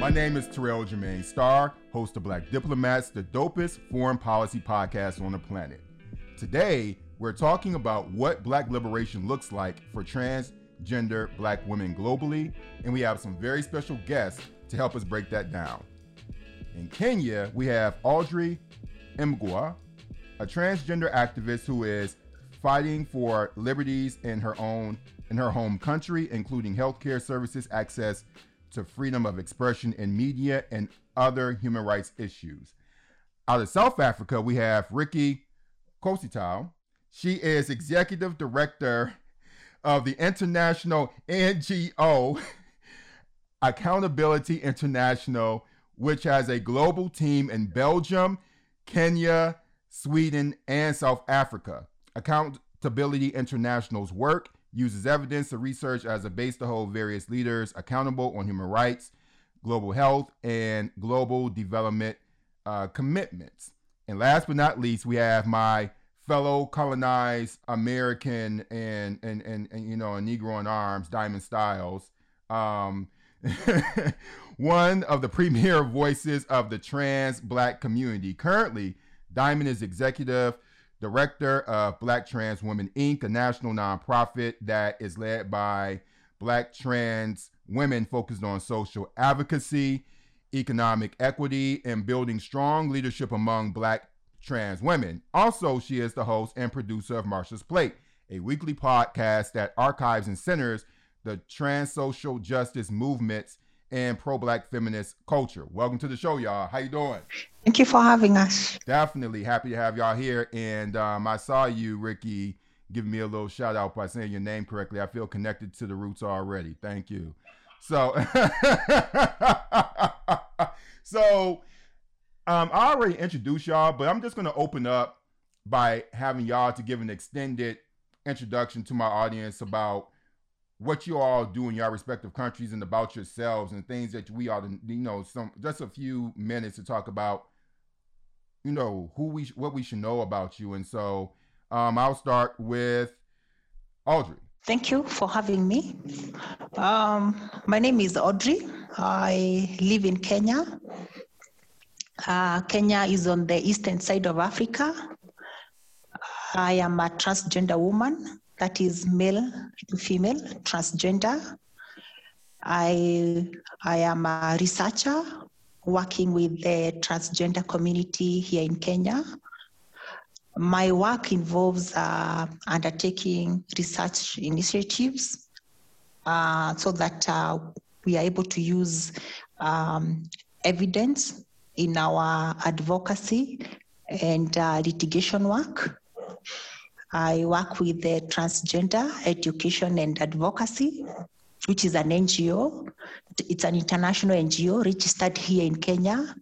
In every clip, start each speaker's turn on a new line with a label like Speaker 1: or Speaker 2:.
Speaker 1: My name is Terrell Jermaine Starr, host of Black Diplomats, the dopest foreign policy podcast on the planet. Today, we're talking about what black liberation looks like for transgender black women globally, and we have some very special guests to help us break that down. In Kenya, we have Audrey Mbugua, a transgender activist who is fighting for liberties in her own in her home country, including healthcare services, access to freedom of expression in media, and other human rights issues. Out of South Africa, we have Ricky Kgositau. She is executive director of the international NGO Accountability International, which has a global team in Belgium, Kenya, Sweden, and South Africa. Accountability International's work uses evidence and research as a base to hold various leaders accountable on human rights, global health, and global development uh, commitments. And last but not least, we have my fellow colonized American and and and, and you know a Negro in arms, Diamond Stylz, um, one of the premier voices of the trans black community. Currently, Diamond is executive director of Black Trans Women Inc., a national nonprofit that is led by Black trans women focused on social advocacy, economic equity, and building strong leadership among Black trans women. Also, she is the host and producer of Marsha's Plate, a weekly podcast that archives and centers the trans social justice movements and pro-black feminist culture. Welcome to the show, y'all. How you doing?
Speaker 2: Thank you for having us.
Speaker 1: Definitely happy to have y'all here. And um, I saw you, Ricky, giving me a little shout out by saying your name correctly. I feel connected to the roots already. Thank you. So, so um, I already introduced y'all, but I'm just going to open up by having y'all to give an extended introduction to my audience about what you all do in your respective countries and about yourselves and things that we ought to, you know, some just a few minutes to talk about, you know, who we what we should know about you. And so um, I'll start with Audrey.
Speaker 2: Thank you for having me. Um, my name is Audrey. I live in Kenya. Uh, Kenya is on the eastern side of Africa. I am a transgender woman that is male to female, transgender. I, I am a researcher working with the transgender community here in Kenya. My work involves uh, undertaking research initiatives uh, so that uh, we are able to use um, evidence in our advocacy and uh, litigation work. I work with the Transgender Education and Advocacy, which is an NGO. It's an international NGO registered here in Kenya.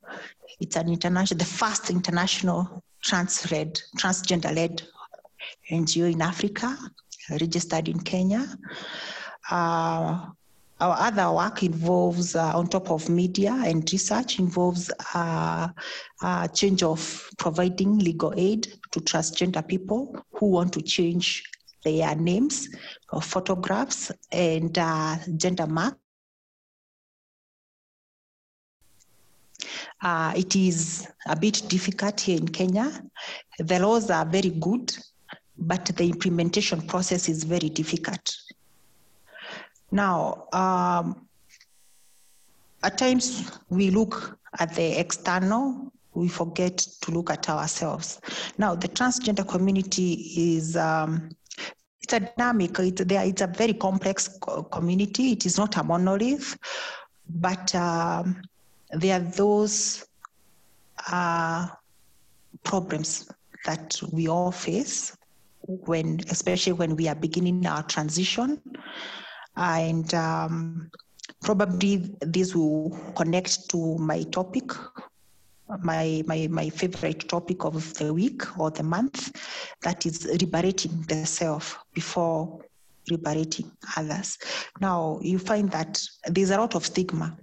Speaker 2: It's an international, the first international trans-led, transgender-led NGO in Africa, registered in Kenya. Uh, our other work involves, uh, on top of media and research, involves uh, uh, change of providing legal aid to transgender people who want to change their names or photographs and uh, gender mark. Uh, it is a bit difficult here in Kenya. The laws are very good, but the implementation process is very difficult. Now, um, at times we look at the external, we forget to look at ourselves. Now, the transgender community is um, it's a dynamic. It's, there, it's a very complex community. It is not a monolith, but um, there are those uh, problems that we all face when, especially when we are beginning our transition and um, probably this will connect to my topic my, my my favorite topic of the week or the month that is liberating the self before liberating others. Now you find that there's a lot of stigma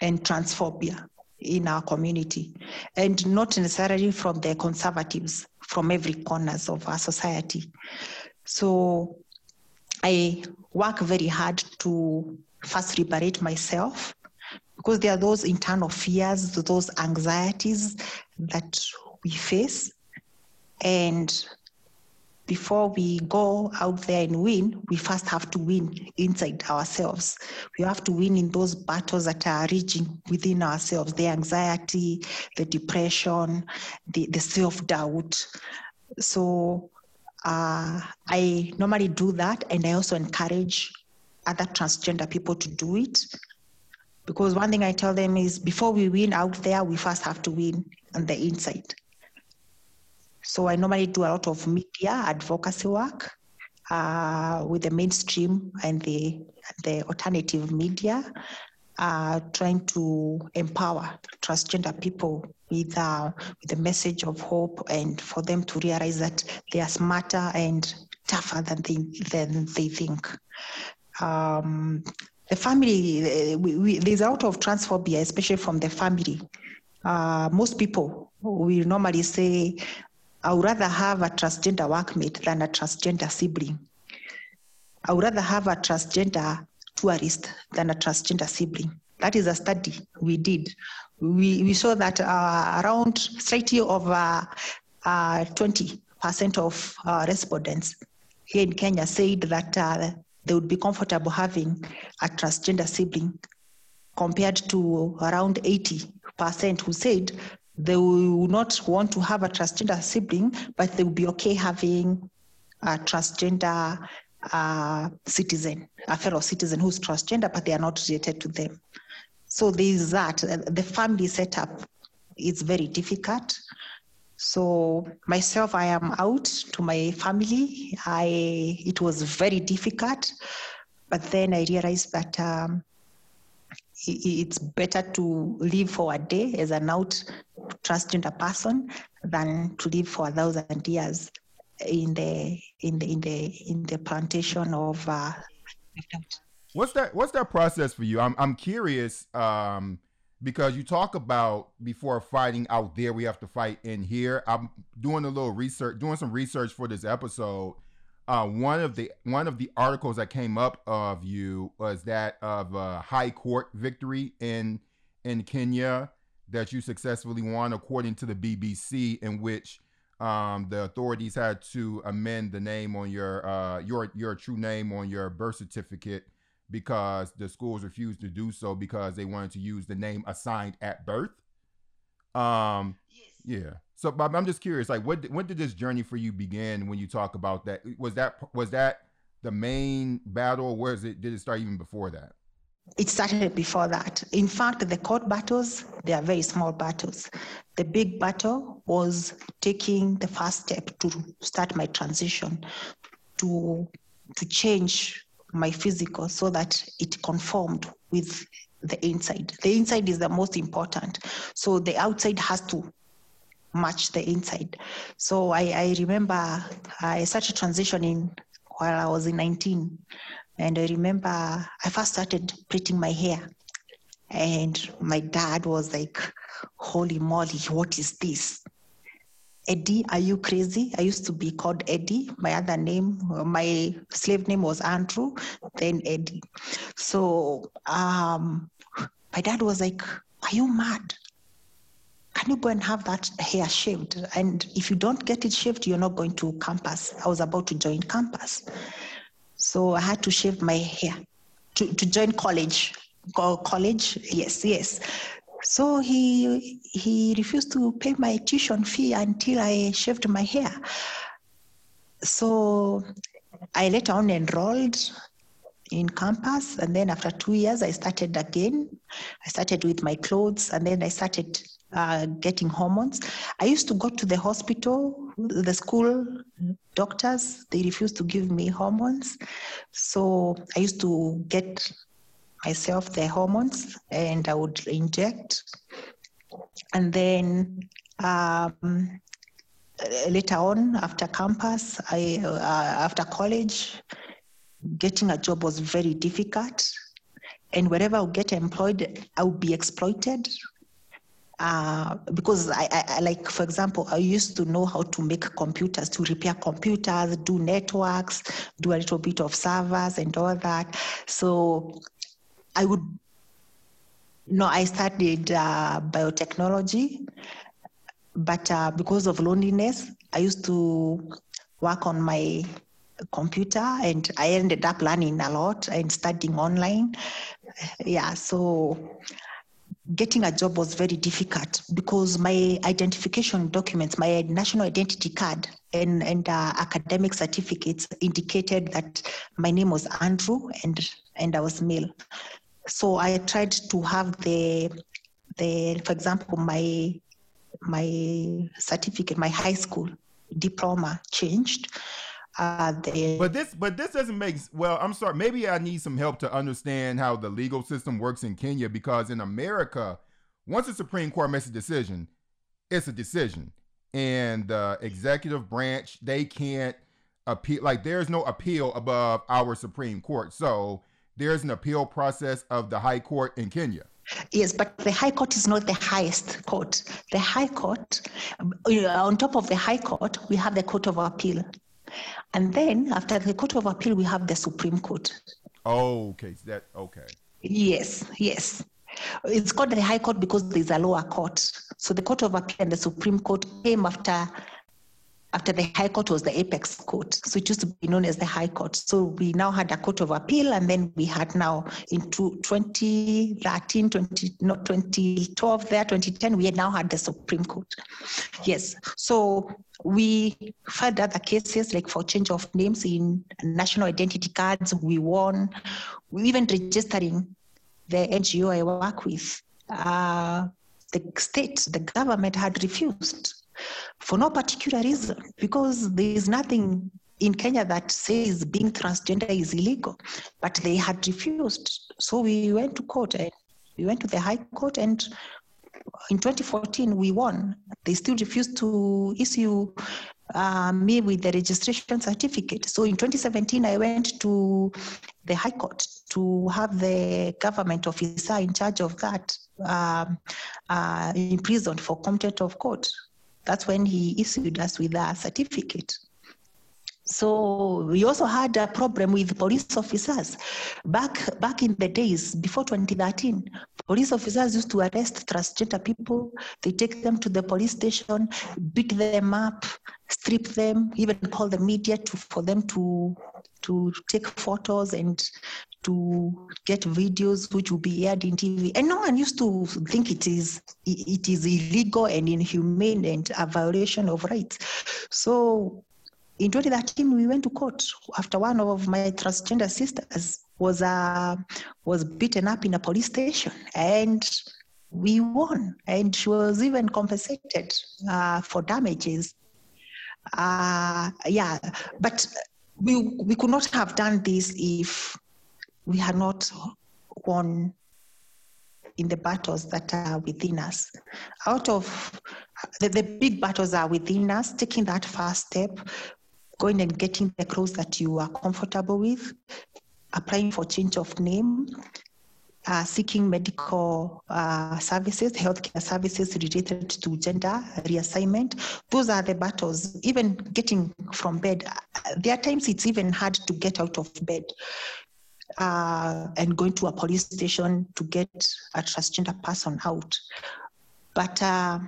Speaker 2: and transphobia in our community and not necessarily from the conservatives from every corners of our society. So I work very hard to first liberate myself because there are those internal fears, those anxieties that we face. And before we go out there and win, we first have to win inside ourselves. We have to win in those battles that are raging within ourselves the anxiety, the depression, the, the self doubt. So uh, I normally do that, and I also encourage other transgender people to do it. Because one thing I tell them is before we win out there, we first have to win on the inside. So I normally do a lot of media advocacy work uh, with the mainstream and the the alternative media, uh, trying to empower transgender people with uh, with a message of hope and for them to realize that they are smarter and tougher than they than they think. Um, the family, uh, we, we, there's a lot of transphobia, especially from the family. Uh, most people will normally say I would rather have a transgender workmate than a transgender sibling. I would rather have a transgender tourist than a transgender sibling. That is a study we did. We, we saw that uh, around slightly over uh, 20% of uh, respondents here in Kenya said that uh, they would be comfortable having a transgender sibling compared to around 80% who said they will not want to have a transgender sibling, but they will be okay having a transgender uh, citizen, a fellow citizen who's transgender, but they are not related to them. So there is that. The family setup is very difficult. So myself, I am out to my family. I it was very difficult, but then I realized that um, it's better to live for a day as an out transgender person than to live for a thousand years in the in the in the in the plantation of uh,
Speaker 1: what's that what's that process for you? I'm i'm curious um because you talk about before fighting out there we have to fight in here. I'm doing a little research doing some research for this episode. Uh, one of the one of the articles that came up of you was that of a high court victory in in Kenya that you successfully won, according to the BBC, in which um, the authorities had to amend the name on your uh, your your true name on your birth certificate because the schools refused to do so because they wanted to use the name assigned at birth. Um, yes. Yeah. So, Bob, I'm just curious, like, what when did this journey for you begin? When you talk about that, was that was that the main battle, or was it? Did it start even before that?
Speaker 2: It started before that. In fact, the court battles they are very small battles. The big battle was taking the first step to start my transition, to to change my physical so that it conformed with the inside. The inside is the most important. So the outside has to match the inside. So I, I remember I started transitioning while I was in 19. And I remember I first started plaiting my hair. And my dad was like, Holy moly, what is this? Eddie, are you crazy? I used to be called Eddie. My other name, my slave name was Andrew, then Eddie. So um, my dad was like, Are you mad? can you go and have that hair shaved? And if you don't get it shaved, you're not going to campus. I was about to join campus. So I had to shave my hair to, to join college. College, yes, yes. So he he refused to pay my tuition fee until I shaved my hair. So I later on enrolled in campus and then after two years i started again i started with my clothes and then i started uh, getting hormones. I used to go to the hospital, the school doctors, they refused to give me hormones. So I used to get myself the hormones and I would inject. And then um, later on, after campus, I, uh, after college, getting a job was very difficult. And wherever I would get employed, I would be exploited uh, because I, I, like, for example, I used to know how to make computers, to repair computers, do networks, do a little bit of servers and all that. So I would, no, I studied uh, biotechnology, but uh, because of loneliness, I used to work on my computer and I ended up learning a lot and studying online. Yeah, so getting a job was very difficult because my identification documents, my national identity card and, and uh, academic certificates indicated that my name was Andrew and, and I was male. So I tried to have the, the for example, my, my certificate, my high school diploma changed uh,
Speaker 1: but this but this doesn't make well i'm sorry maybe i need some help to understand how the legal system works in kenya because in america once the supreme court makes a decision it's a decision and the executive branch they can't appeal like there's no appeal above our supreme court so there's an appeal process of the high court in kenya
Speaker 2: Yes, but the High Court is not the highest court. The High Court, on top of the High Court, we have the Court of Appeal. And then after the Court of Appeal, we have the Supreme Court.
Speaker 1: Oh, okay. That okay.
Speaker 2: Yes, yes. It's called the High Court because there's a lower court. So the Court of Appeal and the Supreme Court came after after the High Court was the apex court. So it used to be known as the High Court. So we now had a Court of Appeal, and then we had now in 2013, 20, not 2012 there, 2010, we had now had the Supreme Court. Yes. So we filed other cases like for change of names in national identity cards. We won. We even registering the NGO I work with. Uh, the state, the government had refused for no particular reason, because there is nothing in Kenya that says being transgender is illegal, but they had refused. So we went to court and we went to the High Court and in 2014 we won. They still refused to issue uh, me with the registration certificate. So in 2017 I went to the High Court to have the government officer in charge of that um, uh, imprisoned for contempt of court. That's when he issued us with a certificate. So we also had a problem with police officers. Back back in the days before 2013, police officers used to arrest transgender people. They take them to the police station, beat them up, strip them, even call the media to for them to to take photos and to get videos which will be aired in TV. And no one used to think it is it is illegal and inhumane and a violation of rights. So in 2013 we went to court after one of my transgender sisters was uh, was beaten up in a police station and we won and she was even compensated uh, for damages uh, yeah but we we could not have done this if we had not won in the battles that are within us. Out of the, the big battles are within us, taking that first step, going and getting the clothes that you are comfortable with, applying for change of name, uh, seeking medical uh, services, healthcare services related to gender reassignment. Those are the battles. Even getting from bed, there are times it's even hard to get out of bed uh, and going to a police station to get a transgender person out. But uh,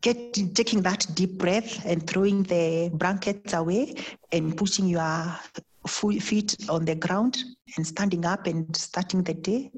Speaker 2: get taking that deep breath and throwing the blankets away and pushing your feet on the ground and standing up and starting the day.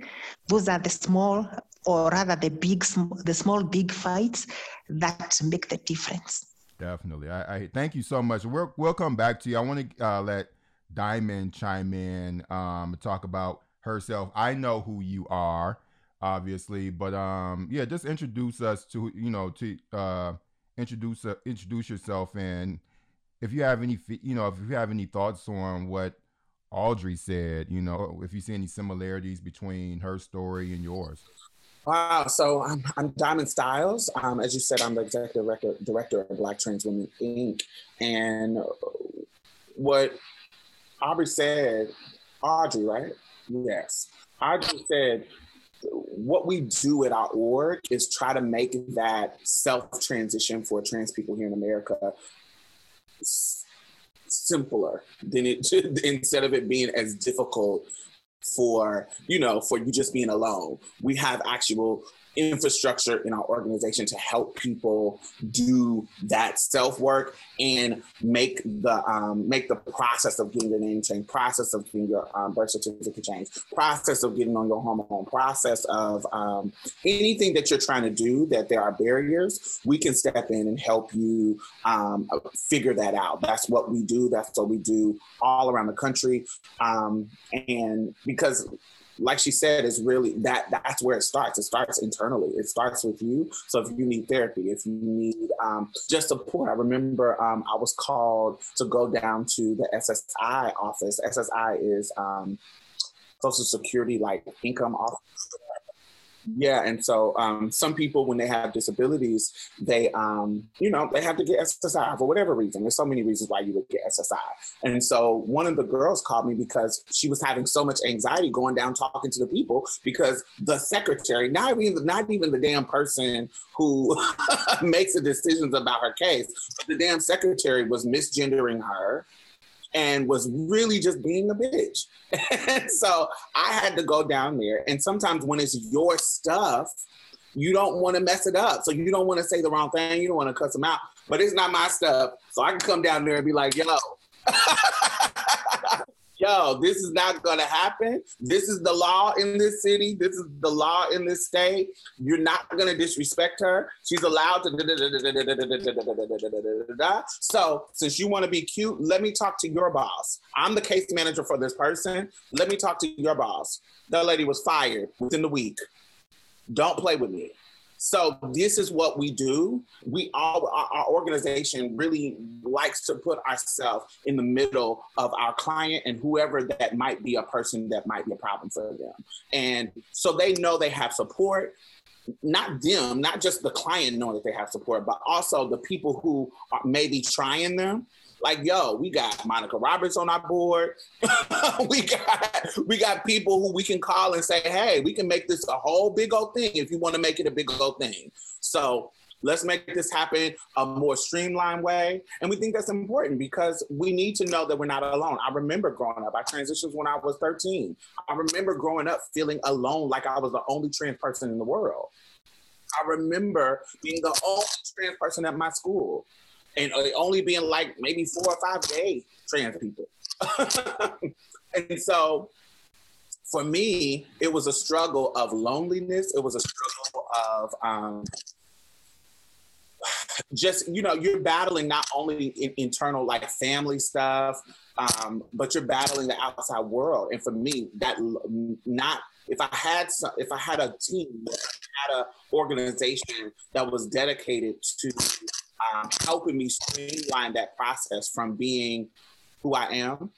Speaker 2: Those are the small, or rather the big, the small big fights that make the difference.
Speaker 1: Definitely. I, I thank you so much. We'll, we'll come back to you. I want to uh, let Diamond chime in, um, talk about herself. I know who you are, obviously, but um, yeah, just introduce us to you know to uh, introduce uh, introduce yourself and if you have any you know if you have any thoughts on what Audrey said, you know, if you see any similarities between her story and yours.
Speaker 3: Wow. So I'm, I'm Diamond Stylz. Um, as you said, I'm the executive director, director of Black Trans Women Inc. And what Aubrey said, Audrey, right? Yes. Audrey said what we do at our org is try to make that self transition for trans people here in America simpler than it should, instead of it being as difficult for you know for you just being alone. We have actual infrastructure in our organization to help people do that self work and make the um, make the process of getting your name changed, process of getting your um, birth certificate changed, process of getting on your hormone, process of um, anything that you're trying to do that there are barriers. We can step in and help you um, figure that out. That's what we do. That's what we do all around the country, um, and because like she said, is really that that's where it starts. It starts internally. It starts with you. So if you need therapy, if you need um, just support, I remember um, I was called to go down to the SSI office. SSI is um, Social Security like income office yeah, and so um, some people, when they have disabilities, they, um, you know, they have to get SSI for whatever reason. There's so many reasons why you would get SSI. And so one of the girls called me because she was having so much anxiety going down talking to the people because the secretary, not even not even the damn person who makes the decisions about her case, the damn secretary was misgendering her and was really just being a bitch. so I had to go down there. And sometimes when it's your stuff, you don't want to mess it up. So you don't want to say the wrong thing. You don't want to cuss them out. But it's not my stuff. So I can come down there and be like, yo, yo, this is not going to happen. This is the law in this city. This is the law in this state. You're not going to disrespect her. She's allowed to. So, since you want to be cute, let me talk to your boss. I'm the case manager for this person. Let me talk to your boss. That lady was fired within the week. Don't play with me. So this is what we do. We all our, organization really likes to put ourselves in the middle of our client and whoever that might be a person that might be a problem for them. And so they know they have support not them, not just the client knowing that they have support, but also the people who are maybe trying them like, yo, we got Monica Roberts on our board. we got we got people who we can call and say, hey, we can make this a whole big old thing if you want to make it a big old thing. So let's make this happen a more streamlined way. And we think that's important because we need to know that we're not alone. I remember growing up, I transitioned when I was 13. I remember growing up feeling alone like I was the only trans person in the world. I remember being the only trans person at my school and only being like maybe four or five gay trans people. and so for me, it was a struggle of loneliness. It was a struggle of um, just, you know, you're battling not only in, internal like family stuff, um, but you're battling the outside world. And for me, that not if I had some, if I had a team, had an organization that was dedicated to um, helping me streamline that process from being who I am.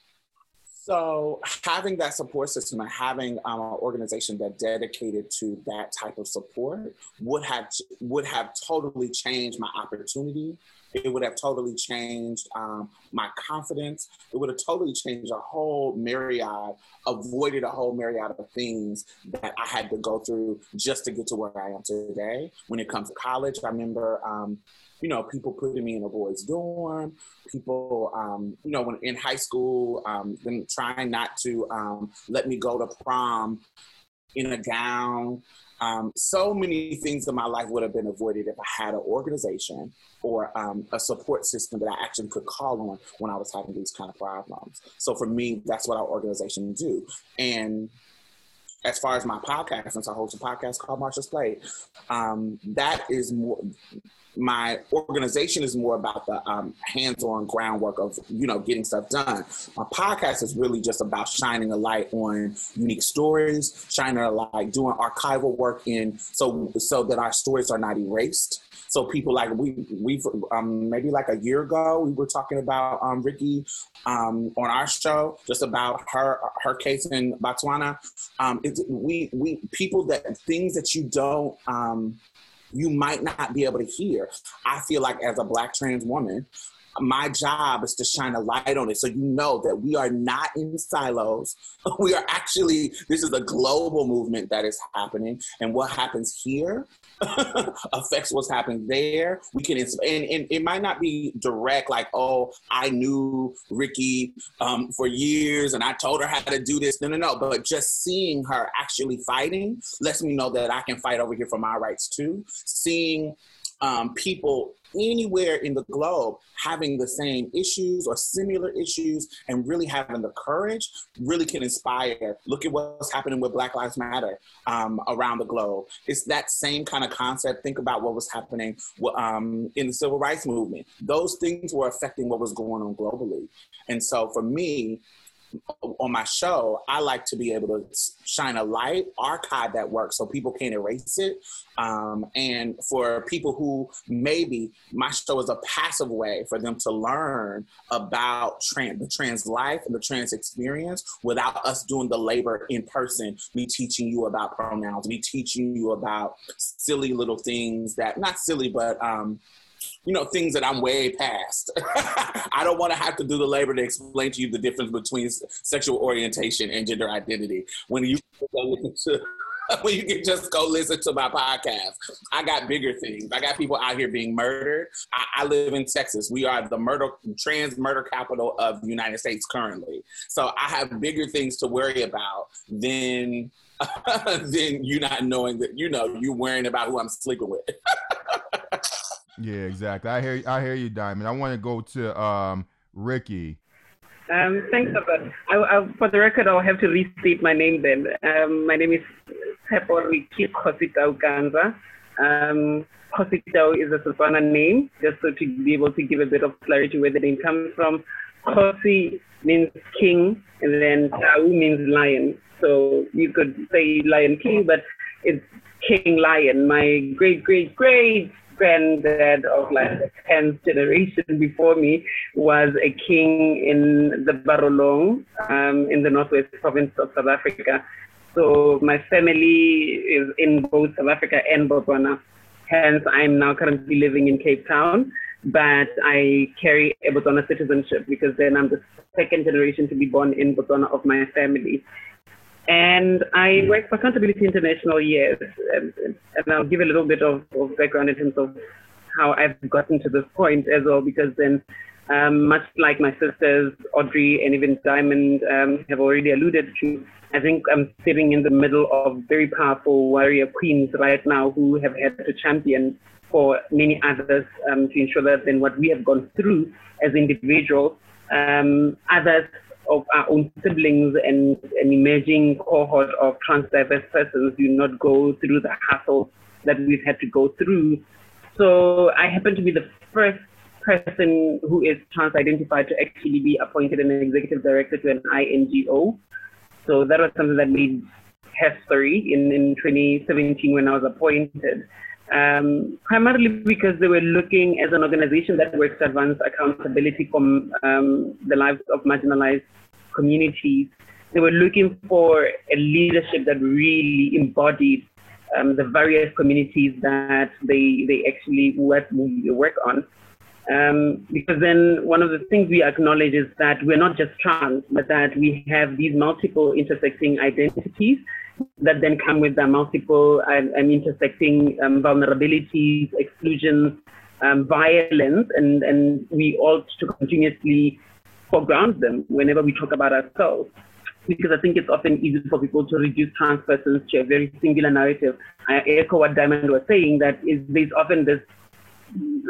Speaker 3: So having that support system and having um, an organization that dedicated to that type of support would have would have totally changed my opportunity. It would have totally changed um, my confidence. It would have totally changed a whole myriad, avoided a whole myriad of things that I had to go through just to get to where I am today. When it comes to college, I remember um, you know, people putting me in a boys' dorm, people, um, you know, when in high school, um, them trying not to um, let me go to prom in a gown. Um, so many things in my life would have been avoided if I had an organization or um, a support system that I actually could call on when I was having these kind of problems. So for me, that's what our organization do. And as far as my podcast, since I host a podcast called Marsha's Plate, um, that is more my organization is more about the um, hands-on groundwork of you know getting stuff done. My podcast is really just about shining a light on unique stories, shining a light, doing archival work in so so that our stories are not erased. So people like we we've um, maybe like a year ago we were talking about um, Ricky um, on our show just about her her case in Botswana. Um, we we people that things that you don't um, you might not be able to hear. I feel like as a black trans woman, my job is to shine a light on it so you know that we are not in silos. We are actually, this is a global movement that is happening. And what happens here affects what's happening there. We can, and, and it might not be direct, like, oh, I knew Ricky um, for years and I told her how to do this. No, no, no. But just seeing her actually fighting lets me know that I can fight over here for my rights too. Seeing um, people anywhere in the globe having the same issues or similar issues and really having the courage really can inspire. Look at what's happening with Black Lives Matter um, around the globe. It's that same kind of concept. Think about what was happening um, in the civil rights movement. Those things were affecting what was going on globally. And so for me, on my show, I like to be able to shine a light, archive that work so people can't erase it. Um, and for people who maybe my show is a passive way for them to learn about trans, the trans life and the trans experience without us doing the labor in person, me teaching you about pronouns, me teaching you about silly little things that, not silly, but um, you know, things that I'm way past. I don't want to have to do the labor to explain to you the difference between sexual orientation and gender identity. When you when you can just go listen to my podcast. I got bigger things. I got people out here being murdered. I, I, live in Texas. We are the murder trans murder capital of the United States currently. So I have bigger things to worry about than than you not knowing that you know you worrying about who I'm sleeping with.
Speaker 1: Yeah, exactly. I hear I hear you, Diamond. I want to go to um, Ricky.
Speaker 4: Um, thanks. I, I, for the record, I'll have to restate my name then. Um, my name is Tshepo Ricky Kgositau Ganza. Um, is a Setswana name, just so to be able to give a bit of clarity where the name comes from. Kgosi means king, and then Tau means lion. So you could say Lion King, but it's King Lion. My great, great, great granddad of like the 10th generation before me was a king in the Barolong um, in the northwest province of South Africa. So my family is in both South Africa and Botswana. Hence, I'm now currently living in Cape Town, but I carry a Botswana citizenship because then I'm the second generation to be born in Botswana of my family. And I worked for Accountability International years, and, and I'll give a little bit of, of, background in terms of how I've gotten to this point as well, because then, um, much like my sisters, Audrey and even Diamond um, have already alluded to, I think I'm sitting in the middle of very powerful warrior queens right now who have had to champion for many others um, to ensure that then what we have gone through as individuals, um, others of our own siblings and an emerging cohort of trans diverse persons do not go through the hassle that we've had to go through. So I happen to be the first person who is trans identified to actually be appointed an executive director to an INGO. So that was something that made history in, in 2017 when I was appointed um, primarily because they were looking as an organization that works to advance accountability from um, the lives of marginalized communities. They were looking for a leadership that really embodied um, the various communities that they they actually work work on. Um, because then one of the things we acknowledge is that we're not just trans, but that we have these multiple intersecting identities that then come with the multiple and, and intersecting um, vulnerabilities, exclusions, um, violence, and, and we ought to continuously foreground them whenever we talk about ourselves. Because I think it's often easy for people to reduce trans persons to a very singular narrative. I echo what Diamond was saying, that is there's often this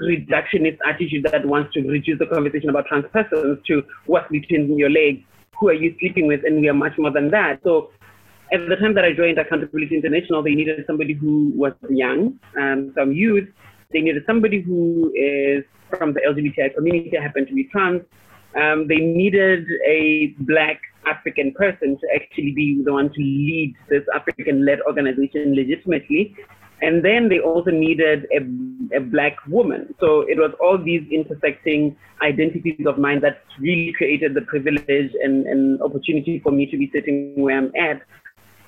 Speaker 4: reductionist attitude that wants to reduce the conversation about trans persons to what's between your legs, who are you sleeping with, and we are much more than that. So at the time that I joined Accountability International, they needed somebody who was young, um, some youth. They needed somebody who is from the LGBTI community, happened to be trans. Um, they needed a black African person to actually be the one to lead this African-led organization legitimately. And then they also needed a, a black woman. So it was all these intersecting identities of mine that really created the privilege and, and opportunity for me to be sitting where I'm at.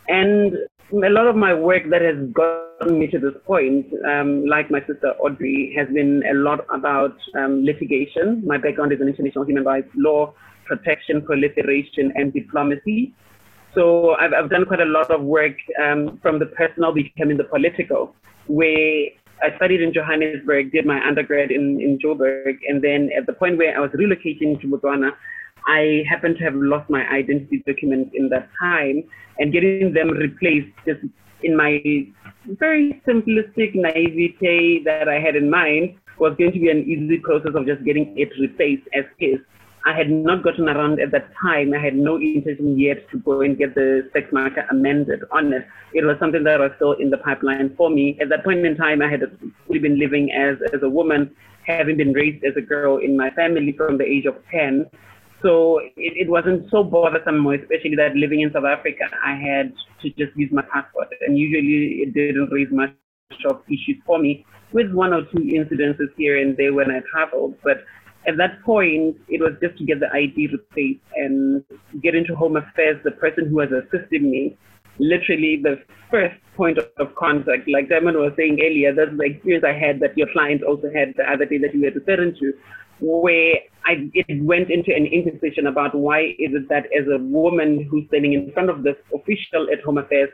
Speaker 4: And a lot of my work that has gotten me to this point, um, like my sister Audrey, has been a lot about um, litigation. My background is in international human rights law, protection, proliferation, and diplomacy. So I've, I've done quite a lot of work um, from the personal becoming the political, where I studied in Johannesburg, did my undergrad in, in Joburg, and then at the point where I was relocating to Botswana, I happened to have lost my identity documents in that time, and getting them replaced just in my very simplistic naivete that I had in mind was going to be an easy process of just getting it replaced as is. I had not gotten around at that time. I had no intention yet to go and get the sex marker amended on it. It was something that was still in the pipeline for me. At that point in time, I had been living as, as a woman, having been raised as a girl in my family from the age of 10. So it, it wasn't so bothersome, especially that living in South Africa, I had to just use my passport. And usually it didn't raise much of issues for me, with one or two incidences here and there when I traveled. But at that point, it was just to get the ID replaced and get into Home Affairs, the person who was assisting me, literally the first point of contact. Like Diamond was saying earlier, that's the experience I had that your client also had the other day that you were referring to, where I, it went into an intercession about why is it that as a woman who's standing in front of this official at Home Affairs,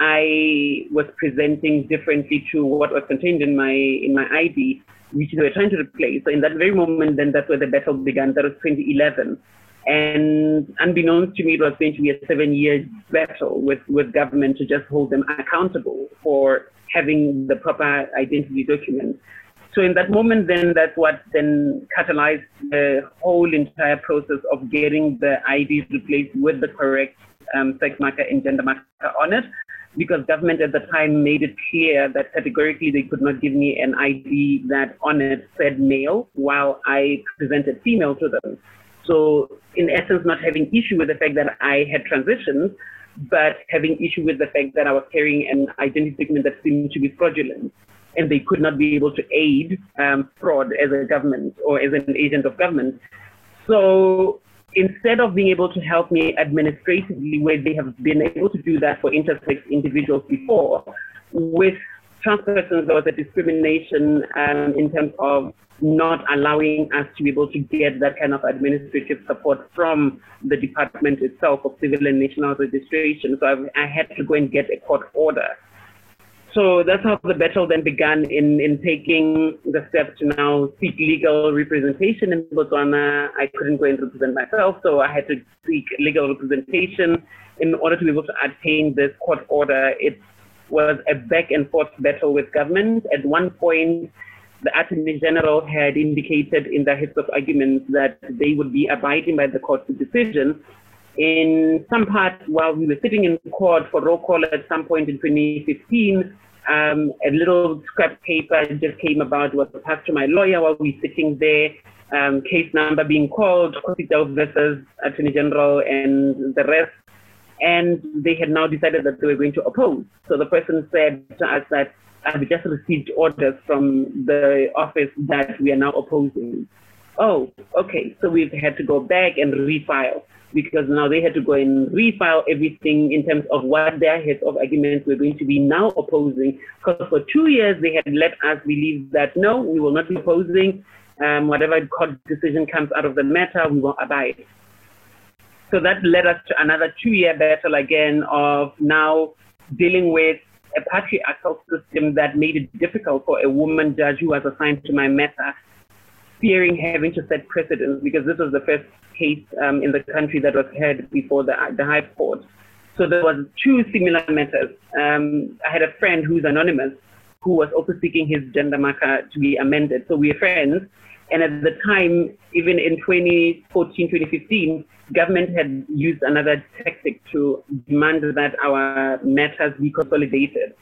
Speaker 4: I was presenting differently to what was contained in my in my ID which they were trying to replace. So in that very moment, then that's where the battle began. That was 2011. And unbeknownst to me, it was going to be a seven-year battle with, with government to just hold them accountable for having the proper identity documents. So in that moment, then that's what then catalyzed the whole entire process of getting the IDs replaced with the correct um, sex marker and gender marker on it because government at the time made it clear that categorically they could not give me an ID that on it said male while I presented female to them. So in essence, not having issue with the fact that I had transitioned, but having issue with the fact that I was carrying an identity document that seemed to be fraudulent. And they could not be able to aid um, fraud as a government or as an agent of government. So instead of being able to help me administratively, where they have been able to do that for intersex individuals before, with trans persons, there was a discrimination um, in terms of not allowing us to be able to get that kind of administrative support from the department itself of civil and national registration. So I, I had to go and get a court order so that's how the battle then began in, in taking the step to now seek legal representation in Botswana. I couldn't go and represent myself, so I had to seek legal representation in order to be able to attain this court order. It was a back and forth battle with government. At one point, the Attorney General had indicated in the heads of arguments that they would be abiding by the court's decision. In some part, while we were sitting in court for roll call at some point in 2015, um, a little scrap paper just came about, was passed to my lawyer while we were sitting there. Um, case number being called, Kgositau versus Attorney General and the rest. And they had now decided that they were going to oppose. So the person said to us that I've just received orders from the office that we are now opposing. Oh, okay. So we've had to go back and refile because now they had to go and refile everything in terms of what their heads of arguments were going to be now opposing. Because for two years they had let us believe that no, we will not be opposing. Um, whatever court decision comes out of the matter, we will abide. So that led us to another two-year battle again of now dealing with a patriarchal system that made it difficult for a woman judge who was assigned to my matter fearing having to set precedents because this was the first case um, in the country that was heard before the, the High Court. So there was two similar matters. Um, I had a friend who's anonymous who was also seeking his gender marker to be amended. So we're friends. And at the time, even in 2014, 2015, government had used another tactic to demand that our matters be consolidated.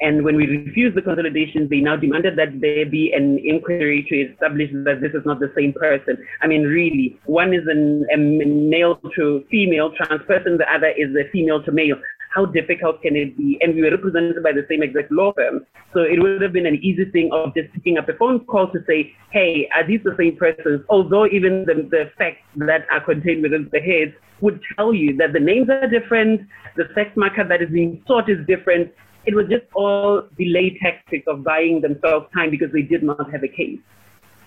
Speaker 4: And when we refused the consolidation, they now demanded that there be an inquiry to establish that this is not the same person. I mean, really, one is an, a male to female trans person, the other is a female to male. How difficult can it be? And we were represented by the same exact law firm. So it would have been an easy thing of just picking up a phone call to say, hey, are these the same persons? Although even the, the facts that are contained within the heads would tell you that the names are different, the sex marker that is being sought is different. It was just all delay tactics of buying themselves time because they did not have a case.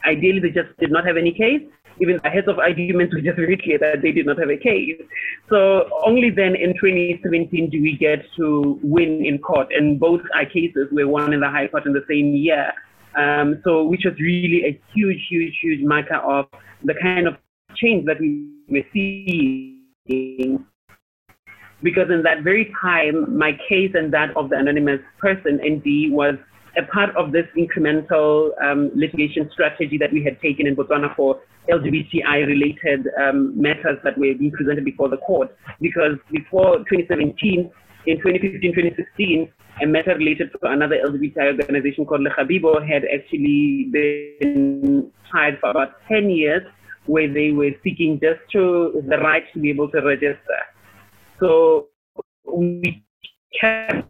Speaker 4: Ideally, they just did not have any case. Even the heads of arguments were just very clear that they did not have a case. So only then in 2017 do we get to win in court. And both our cases were won in the High Court in the same year. Um, so which was really a huge, huge, huge marker of the kind of change that we were seeing. Because in that very time, my case and that of the anonymous person, ND, was a part of this incremental um, litigation strategy that we had taken in Botswana for LGBTI related um, matters that were being presented before the court. Because before 2017, in 2015, 2016, a matter related to another LGBTI organization called LEGABIBO had actually been tried for about 10 years, where they were seeking just to the right to be able to register. So we kept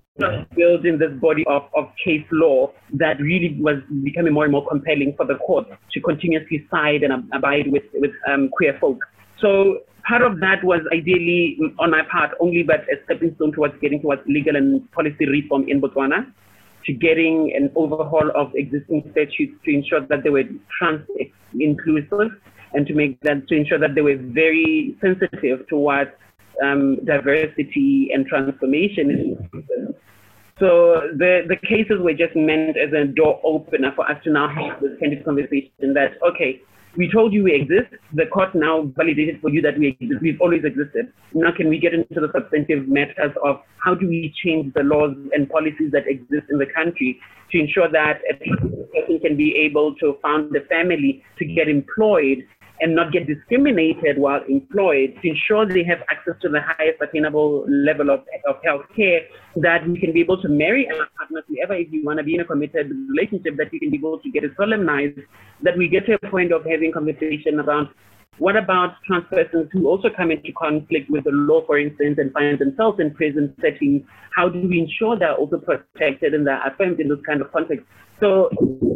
Speaker 4: building this body of, of case law that really was becoming more and more compelling for the court to continuously side and abide with, with um, queer folk. So part of that was ideally on my part only but a stepping stone towards getting towards legal and policy reform in Botswana, to getting an overhaul of existing statutes to ensure that they were trans inclusive and to make that to ensure that they were very sensitive towards um, diversity and transformation. So the, the cases were just meant as a door opener for us to now have this kind of conversation that, okay, we told you we exist. The court now validated for you that we exist. We've always existed. Now, can we get into the substantive matters of how do we change the laws and policies that exist in the country to ensure that a person can be able to found a family, to get employed, and not get discriminated while employed to ensure they have access to the highest attainable level of, of health care, that we can be able to marry our partners whoever if you want to be in a committed relationship, that you can be able to get it solemnized, that we get to a point of having conversation around what about trans persons who also come into conflict with the law, for instance, and find themselves in prison settings? How do we ensure they're also protected and they're affirmed in this kind of context? So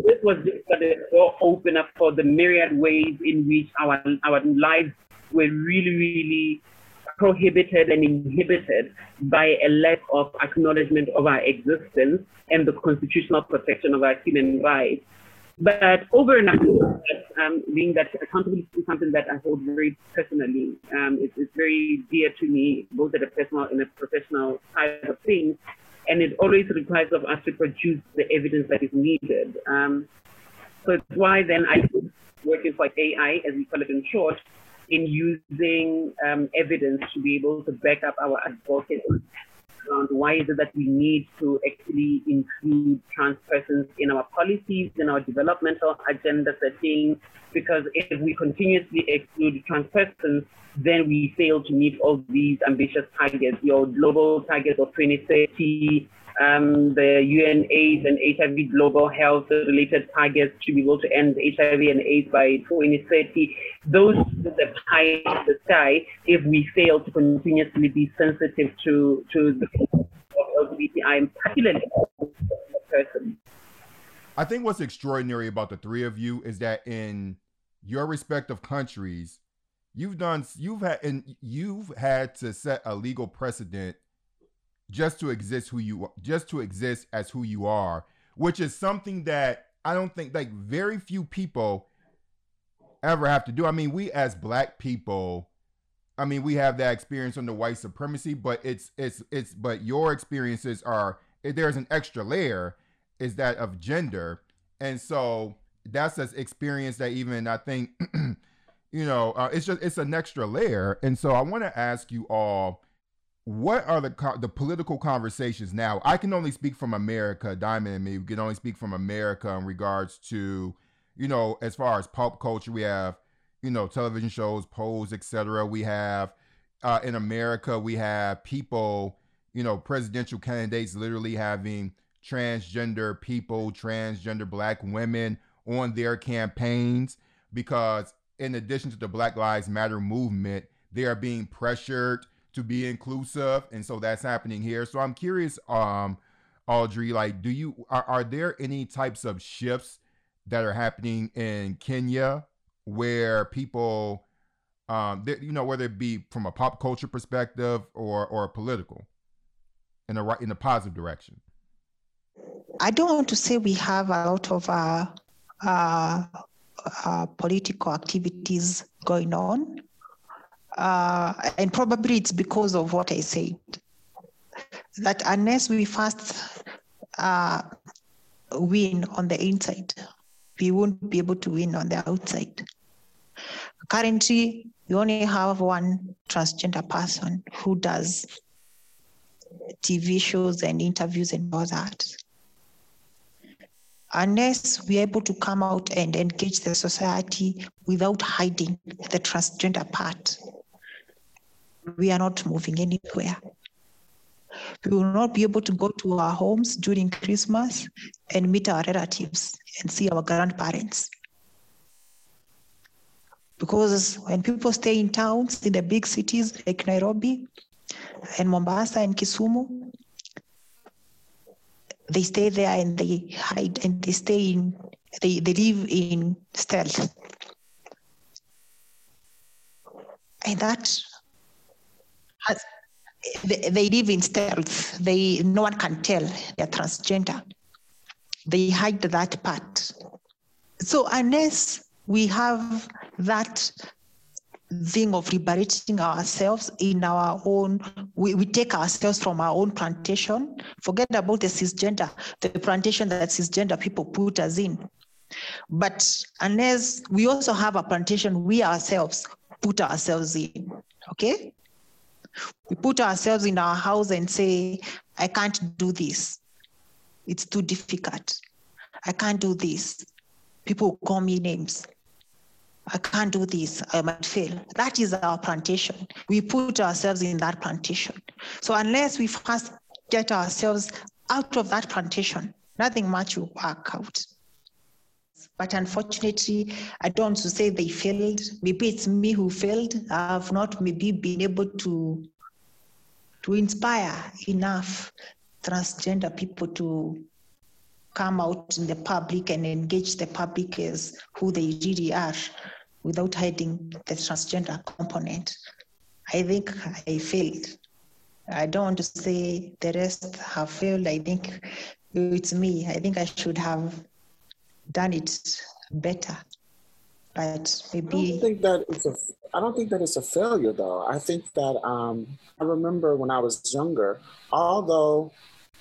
Speaker 4: this was just a door opener for the myriad ways in which our our lives were really, really prohibited and inhibited by a lack of acknowledgement of our existence and the constitutional protection of our human rights. But over that, um, being that accountability is something that I hold very personally, um, it's, it's, very dear to me, both at a personal and a professional side of things and it always requires of us to produce the evidence that is needed. Um, so it's why then I working for AI, as we call it in short, in using um, evidence to be able to back up our advocacy why is it that we need to actually include trans persons in our policies, in our developmental agenda setting, because if we continuously exclude trans persons, then we fail to meet all these ambitious targets, your global targets of 2030, um, the UN AIDS and HIV global health related targets to be able to end HIV and AIDS by 2030. Those are the high in the sky if we fail to continuously be sensitive to, to the LGBTI, particularly the person.
Speaker 1: I think what's extraordinary about the three of you is that in your respective countries, you've done you've had and you've had to set a legal precedent just to exist who you just to exist as who you are, which is something that I don't think like very few people ever have to do. I mean, we as black people, I mean, we have that experience under white supremacy, but it's it's it's but your experiences are there's an extra layer is that of gender. And so that's an experience that even I think you know, uh, it's just it's an extra layer. And so I want to ask you all what are the the political conversations now? I can only speak from America. Diamond and me we can only speak from America in regards to, you know, as far as pop culture, we have, you know, television shows, polls, etc. We have uh, in America, we have people, you know, presidential candidates literally having transgender people, transgender black women on their campaigns because in addition to the Black Lives Matter movement, they are being pressured to be inclusive, and so that's happening here. So I'm curious, um, Audrey, like, do you are, are there any types of shifts that are happening in Kenya where people Um, you know, whether it be from a pop culture perspective or or political, in a right in a positive direction.
Speaker 2: I don't want to say we have a lot of uh, uh, uh, political activities going on. Uh, and probably it's because of what I said. That unless we first uh, win on the inside, we won't be able to win on the outside. Currently, we only have one transgender person who does TV shows and interviews and all that unless we're able to come out and engage the society without hiding the transgender part, we are not moving anywhere. We will not be able to go to our homes during Christmas and meet our relatives and see our grandparents. Because when people stay in towns, in the big cities like Nairobi and Mombasa and Kisumu, they stay there and they hide and they stay in they, they live in stealth and that has, they, they live in stealth. They no one can tell they're transgender. They hide that part. So unless we have that thing of liberating ourselves in our own we, we take ourselves from our own plantation. Forget about the cisgender the plantation that cisgender people put us in. But unless we also have a plantation we ourselves put ourselves in okay we put ourselves in our house and say i can't do this it's too difficult i can't do this people call me names I can't do this, I might fail. That is our plantation. We put ourselves in that plantation. So unless we first get ourselves out of that plantation, nothing much will work out. But unfortunately, I don't want to say they failed. Maybe it's me who failed. I've not maybe been able to to inspire enough transgender people to come out in the public and engage the public as who they really are without hiding the transgender component. I think I failed. I don't want to say the rest have failed. I think it's me. I think I should have done it better. But maybe
Speaker 3: I don't think that it's a I don't think that it's a failure though. I think that um, I remember when I was younger, although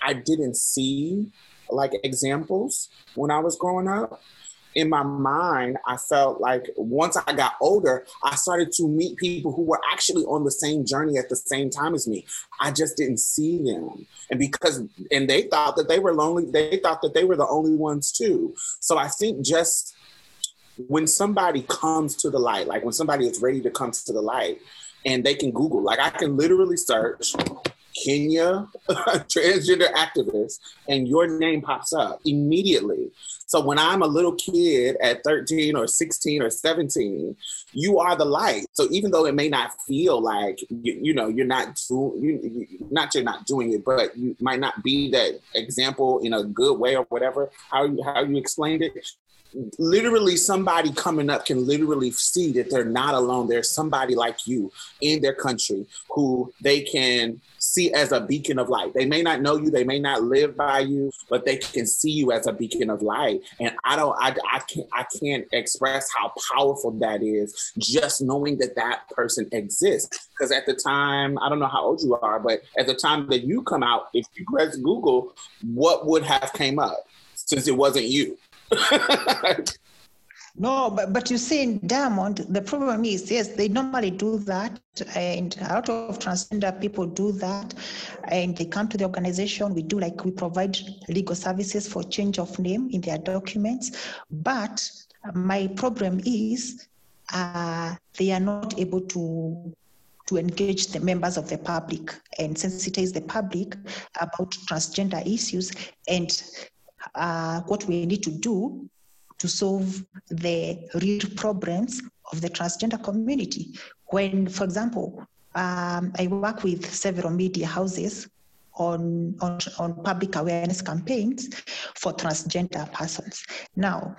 Speaker 3: I didn't see like examples when I was growing up, in my mind, I felt like once I got older, I started to meet people who were actually on the same journey at the same time as me. I just didn't see them. And because, and they thought that they were lonely, they thought that they were the only ones too. So I think just when somebody comes to the light, like when somebody is ready to come to the light and they can Google, like I can literally search Kenya transgender activist, and your name pops up immediately. So when I'm a little kid at 13 or 16 or 17, you are the light. So even though it may not feel like you, you know you're not doing, you, not you're not doing it, but you might not be that example in a good way or whatever. How you how you explained it, literally somebody coming up can literally see that they're not alone. There's somebody like you in their country who they can see as a beacon of light. They may not know you, they may not live by you, but they can see you as a beacon of light. And I don't, I, I can't, I can't express how powerful that is. Just knowing that that person exists. Because at the time, I don't know how old you are, but at the time that you come out, if you press Google, what would have came up since it wasn't you?
Speaker 2: No, but, but you see, in Diamond, the problem is yes, they normally do that, and a lot of transgender people do that, and they come to the organization. We do like we provide legal services for change of name in their documents, but my problem is uh, they are not able to to engage the members of the public and sensitize the public about transgender issues and uh, what we need to do to solve the real problems of the transgender community. When, for example, um, I work with several media houses on, on, on public awareness campaigns for transgender persons. Now,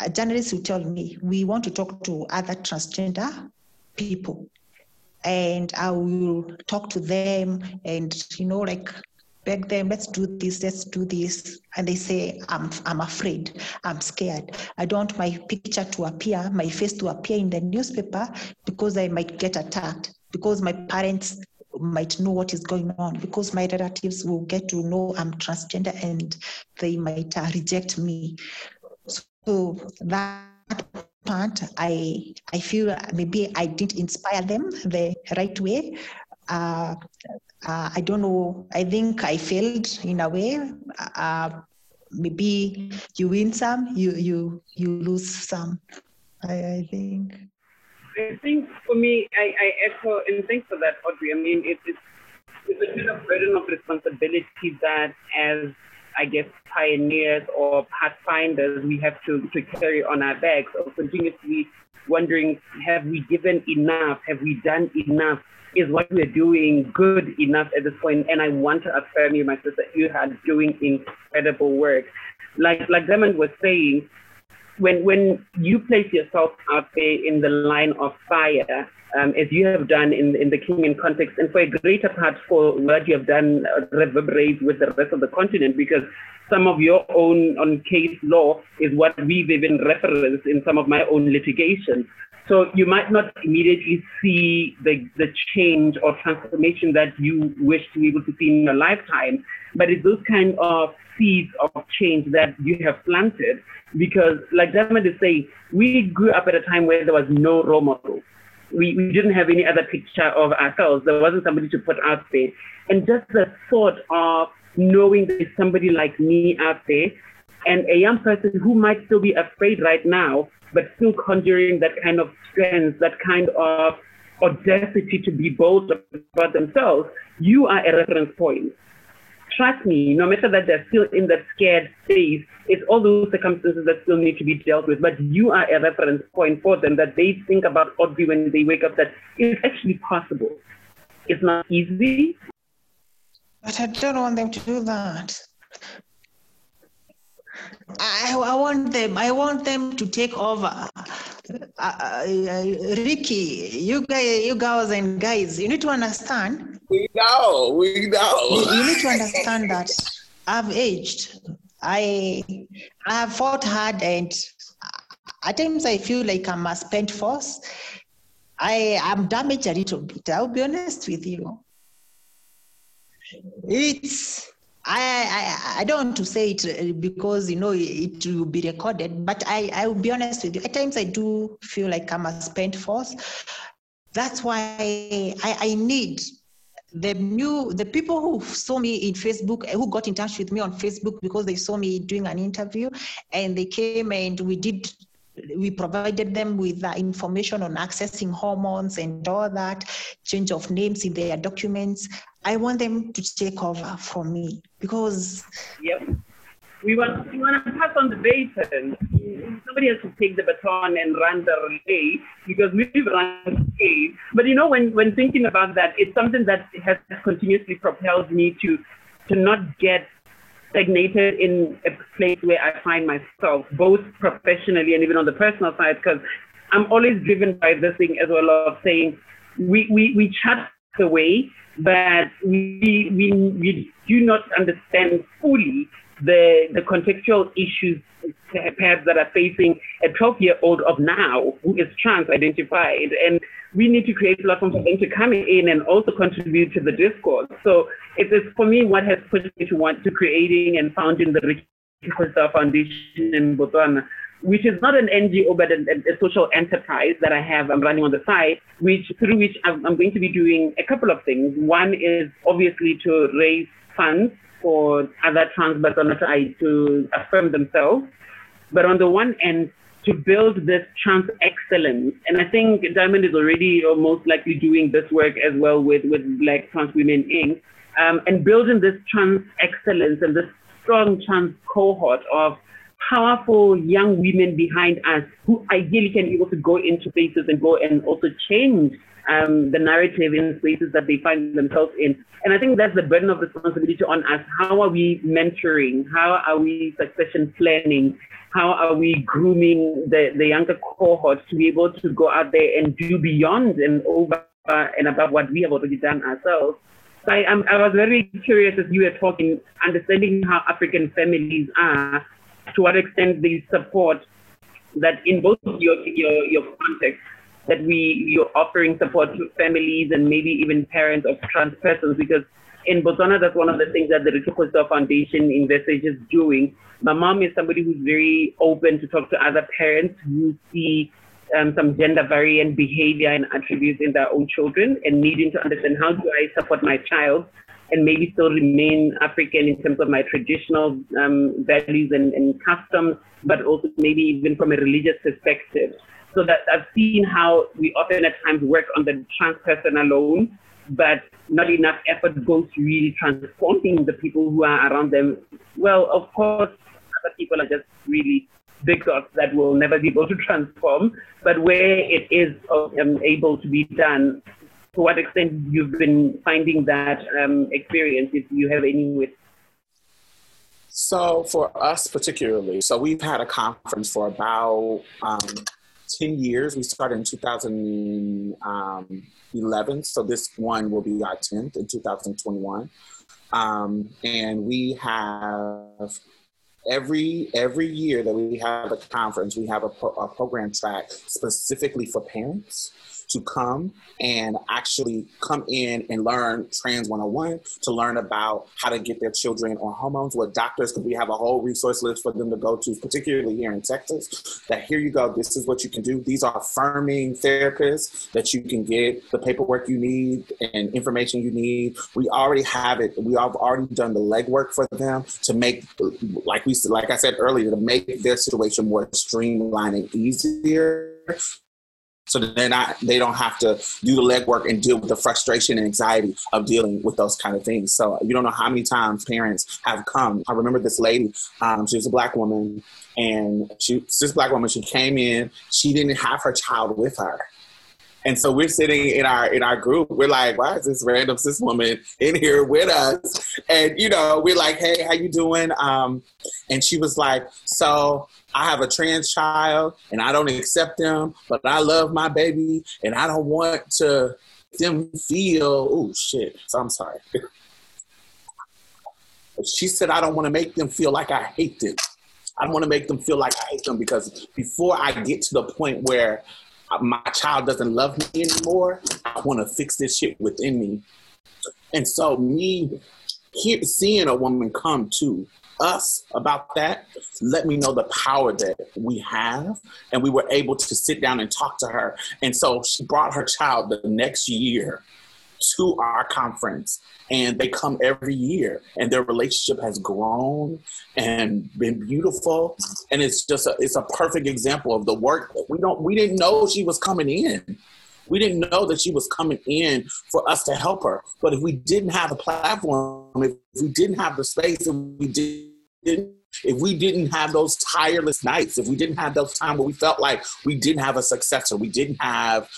Speaker 2: a journalist will tell me, we want to talk to other transgender people and I will talk to them and you know like beg them let's do this let's do this. And they say i'm i'm afraid i'm scared. I don't want my picture to appear my face to appear in the newspaper because i might get attacked because my parents might know what is going on because my relatives will get to know i'm transgender and they might uh, reject me. So that part, I I feel maybe I didn't inspire them the right way. Uh, uh, I don't know. I think I failed in a way. Uh, maybe you win some, you you you lose some. I, I think.
Speaker 4: I think for me, I, I echo and thanks for that, Audrey. I mean, it, it's it's a bit of burden of responsibility that as I guess, pioneers or pathfinders we have to, to carry on our backs or continuously wondering, have we given enough? Have we done enough? Is what we're doing good enough at this point? And I want to affirm you, my sister, you are doing incredible work. Like like Diamond was saying, when when you place yourself out there in the line of fire, um, as you have done in, in the Kenyan context, and for a greater part for what you have done uh, reverberates with the rest of the continent, because some of your own on case law is what we've even referenced in some of my own litigation. So you might not immediately see the, the change or transformation that you wish to be able to see in your lifetime, but it's those kind of seeds of change that you have planted. Because, like David is saying, we grew up at a time where there was no role model we, we didn't have any other picture of ourselves. There wasn't somebody to put out there. And just the thought of knowing there's somebody like me out there and a young person who might still be afraid right now, but still conjuring that kind of strength, that kind of audacity to be bold about themselves, you are a reference point trust me, no matter that they're still in that scared phase, it's all those circumstances that still need to be dealt with. But you are a reference point for them that they think about Audrey when they wake up that it's actually possible. It's not easy.
Speaker 2: But I don't want them to do that. I, I want them. I want them to take over. Uh, uh, Ricky, you guys, you girls and guys, you need to understand.
Speaker 3: We know. We know.
Speaker 2: You, you need to understand that I've aged. I I have fought hard, and at times I feel like I'm a spent force. I am damaged a little bit. I'll be honest with you. It's I, I, I don't want to say it uh, because you know it will be recorded, but I, I will be honest with you. At times I do feel like I'm a spent force. That's why I, I need the new the people who saw me in facebook who got in touch with me on facebook because they saw me doing an interview and they came and we did we provided them with the information on accessing hormones and all that, change of names in their documents. I want them to take over for me because.
Speaker 4: Yep. We want, we want to pass on the baton. Somebody has to take the baton and run the relay because we've run the relay. But you know, when, when thinking about that, it's something that has continuously propelled me to to not get stagnated in a place where I find myself, both professionally and even on the personal side, because I'm always driven by this thing as well of saying we, we, we chat the way, but we, we, we do not understand fully the, the contextual issues perhaps that are facing a 12 year old of now who is trans identified. And we need to create platforms for them to come in and also contribute to the discourse. So it is for me what has pushed me to want to creating and founding the Star Foundation in Botswana, which is not an NGO but a, a, social enterprise that I have I'm running on the side, which through which I'm, I'm going to be doing a couple of things. One is obviously to raise funds for other trans Batswana to affirm themselves. But on the one end, to build this trans excellence. And I think Diamond is already or most likely doing this work as well with, with Black Trans Women Inc. Um, and building this trans excellence and this strong trans cohort of powerful young women behind us who ideally can be able to go into places and go and also change um, the narrative in spaces that they find themselves in. And I think that's the burden of responsibility on us. How are we mentoring? How are we succession planning? How are we grooming the, the younger cohort to be able to go out there and do beyond and over and above what we have already done ourselves? I, I'm, I was very curious as you were talking, understanding how African families are, to what extent they support that in both your, your, your context, that we you're offering support to families and maybe even parents of trans persons because in Botswana that's one of the things that the Ritukoso Foundation is doing. My mom is somebody who's very open to talk to other parents who see um, some gender variant behavior and attributes in their own children and needing to understand how do I support my child and maybe still remain African in terms of my traditional um, values and, and customs, but also maybe even from a religious perspective so that I've seen how we often at times work on the trans person alone, but not enough effort goes to really transforming the people who are around them. Well, of course, other people are just really big dots that will never be able to transform, but where it is um, able to be done, to what extent you've been finding that um, experience, if you have any with
Speaker 3: so for us particularly, so we've had a conference for about um, 10 years. We started in 2011, so this one will be our 10th in 2021. Um, and we have every every year that we have a conference, we have a, pro- a program track specifically for parents to come and actually come in and learn Trans 101, to learn about how to get their children on hormones, what doctors, because we have a whole resource list for them to go to, particularly here in Texas, that here you go, this is what you can do. These are affirming therapists that you can get the paperwork you need and information you need. We already have it. We have already done the legwork for them to make, like we like I said earlier, to make their situation more streamlined and easier so they're not they don't have to do the legwork and deal with the frustration and anxiety of dealing with those kind of things. So you don't know how many times parents have come. I remember this lady um, she was a black woman and she this black woman she came in she didn't have her child with her and so we're sitting in our in our group. We're like, why is this random cis woman in here with us? And you know, we're like, hey, how you doing? Um, and she was like, so I have a trans child and I don't accept them, but I love my baby and I don't want to them feel. Oh shit! So I'm sorry. she said, I don't want to make them feel like I hate them. I don't want to make them feel like I hate them because before I get to the point where my child doesn't love me anymore. I want to fix this shit within me. And so me here, seeing a woman come to us about that let me know the power that we have and we were able to sit down and talk to her and so she brought her child the next year to our conference and they come every year and their relationship has grown and been beautiful. And it's just a, it's a perfect example of the work that we don't we didn't know she was coming in. We didn't know that she was coming in for us to help her. But if we didn't have a platform if we didn't have the space if we didn't if we didn't have those tireless nights if we didn't have those times where we felt like we didn't have a successor we didn't have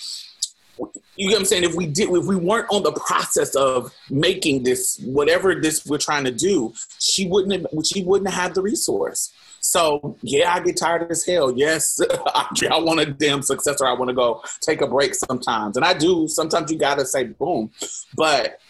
Speaker 3: you know what I'm saying? If we did, if we weren't on the process of making this, whatever this we're trying to do, she wouldn't have, she wouldn't have the resource. So yeah, I get tired as hell. Yes, I, I want a damn successor. I want to go take a break sometimes, and I do. Sometimes you gotta say boom, but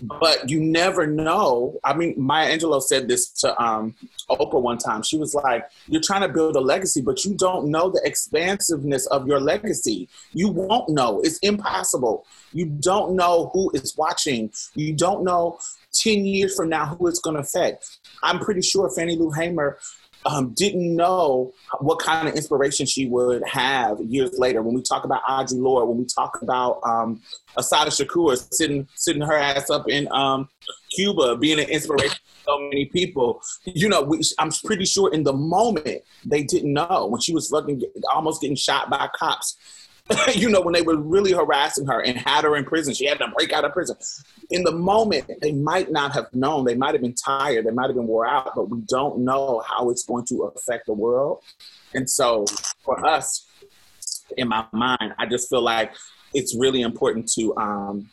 Speaker 3: but you never know. I mean, Maya Angelou said this to um, Oprah one time. She was like, You're trying to build a legacy, but you don't know the expansiveness of your legacy. You won't know. It's impossible. You don't know who is watching. You don't know 10 years from now who it's going to affect. I'm pretty sure Fannie Lou Hamer um, didn't know what kind of inspiration she would have years later. When we talk about Audre Lorde, when we talk about um, Assata Shakur sitting sitting her ass up in um, Cuba, being an inspiration to so many people, you know, we, I'm pretty sure in the moment they didn't know when she was fucking almost getting shot by cops. you know, when they were really harassing her and had her in prison, she had to break out of prison. In the moment, they might not have known. They might have been tired. They might have been wore out, but we don't know how it's going to affect the world. And so for us, in my mind, I just feel like it's really important to um,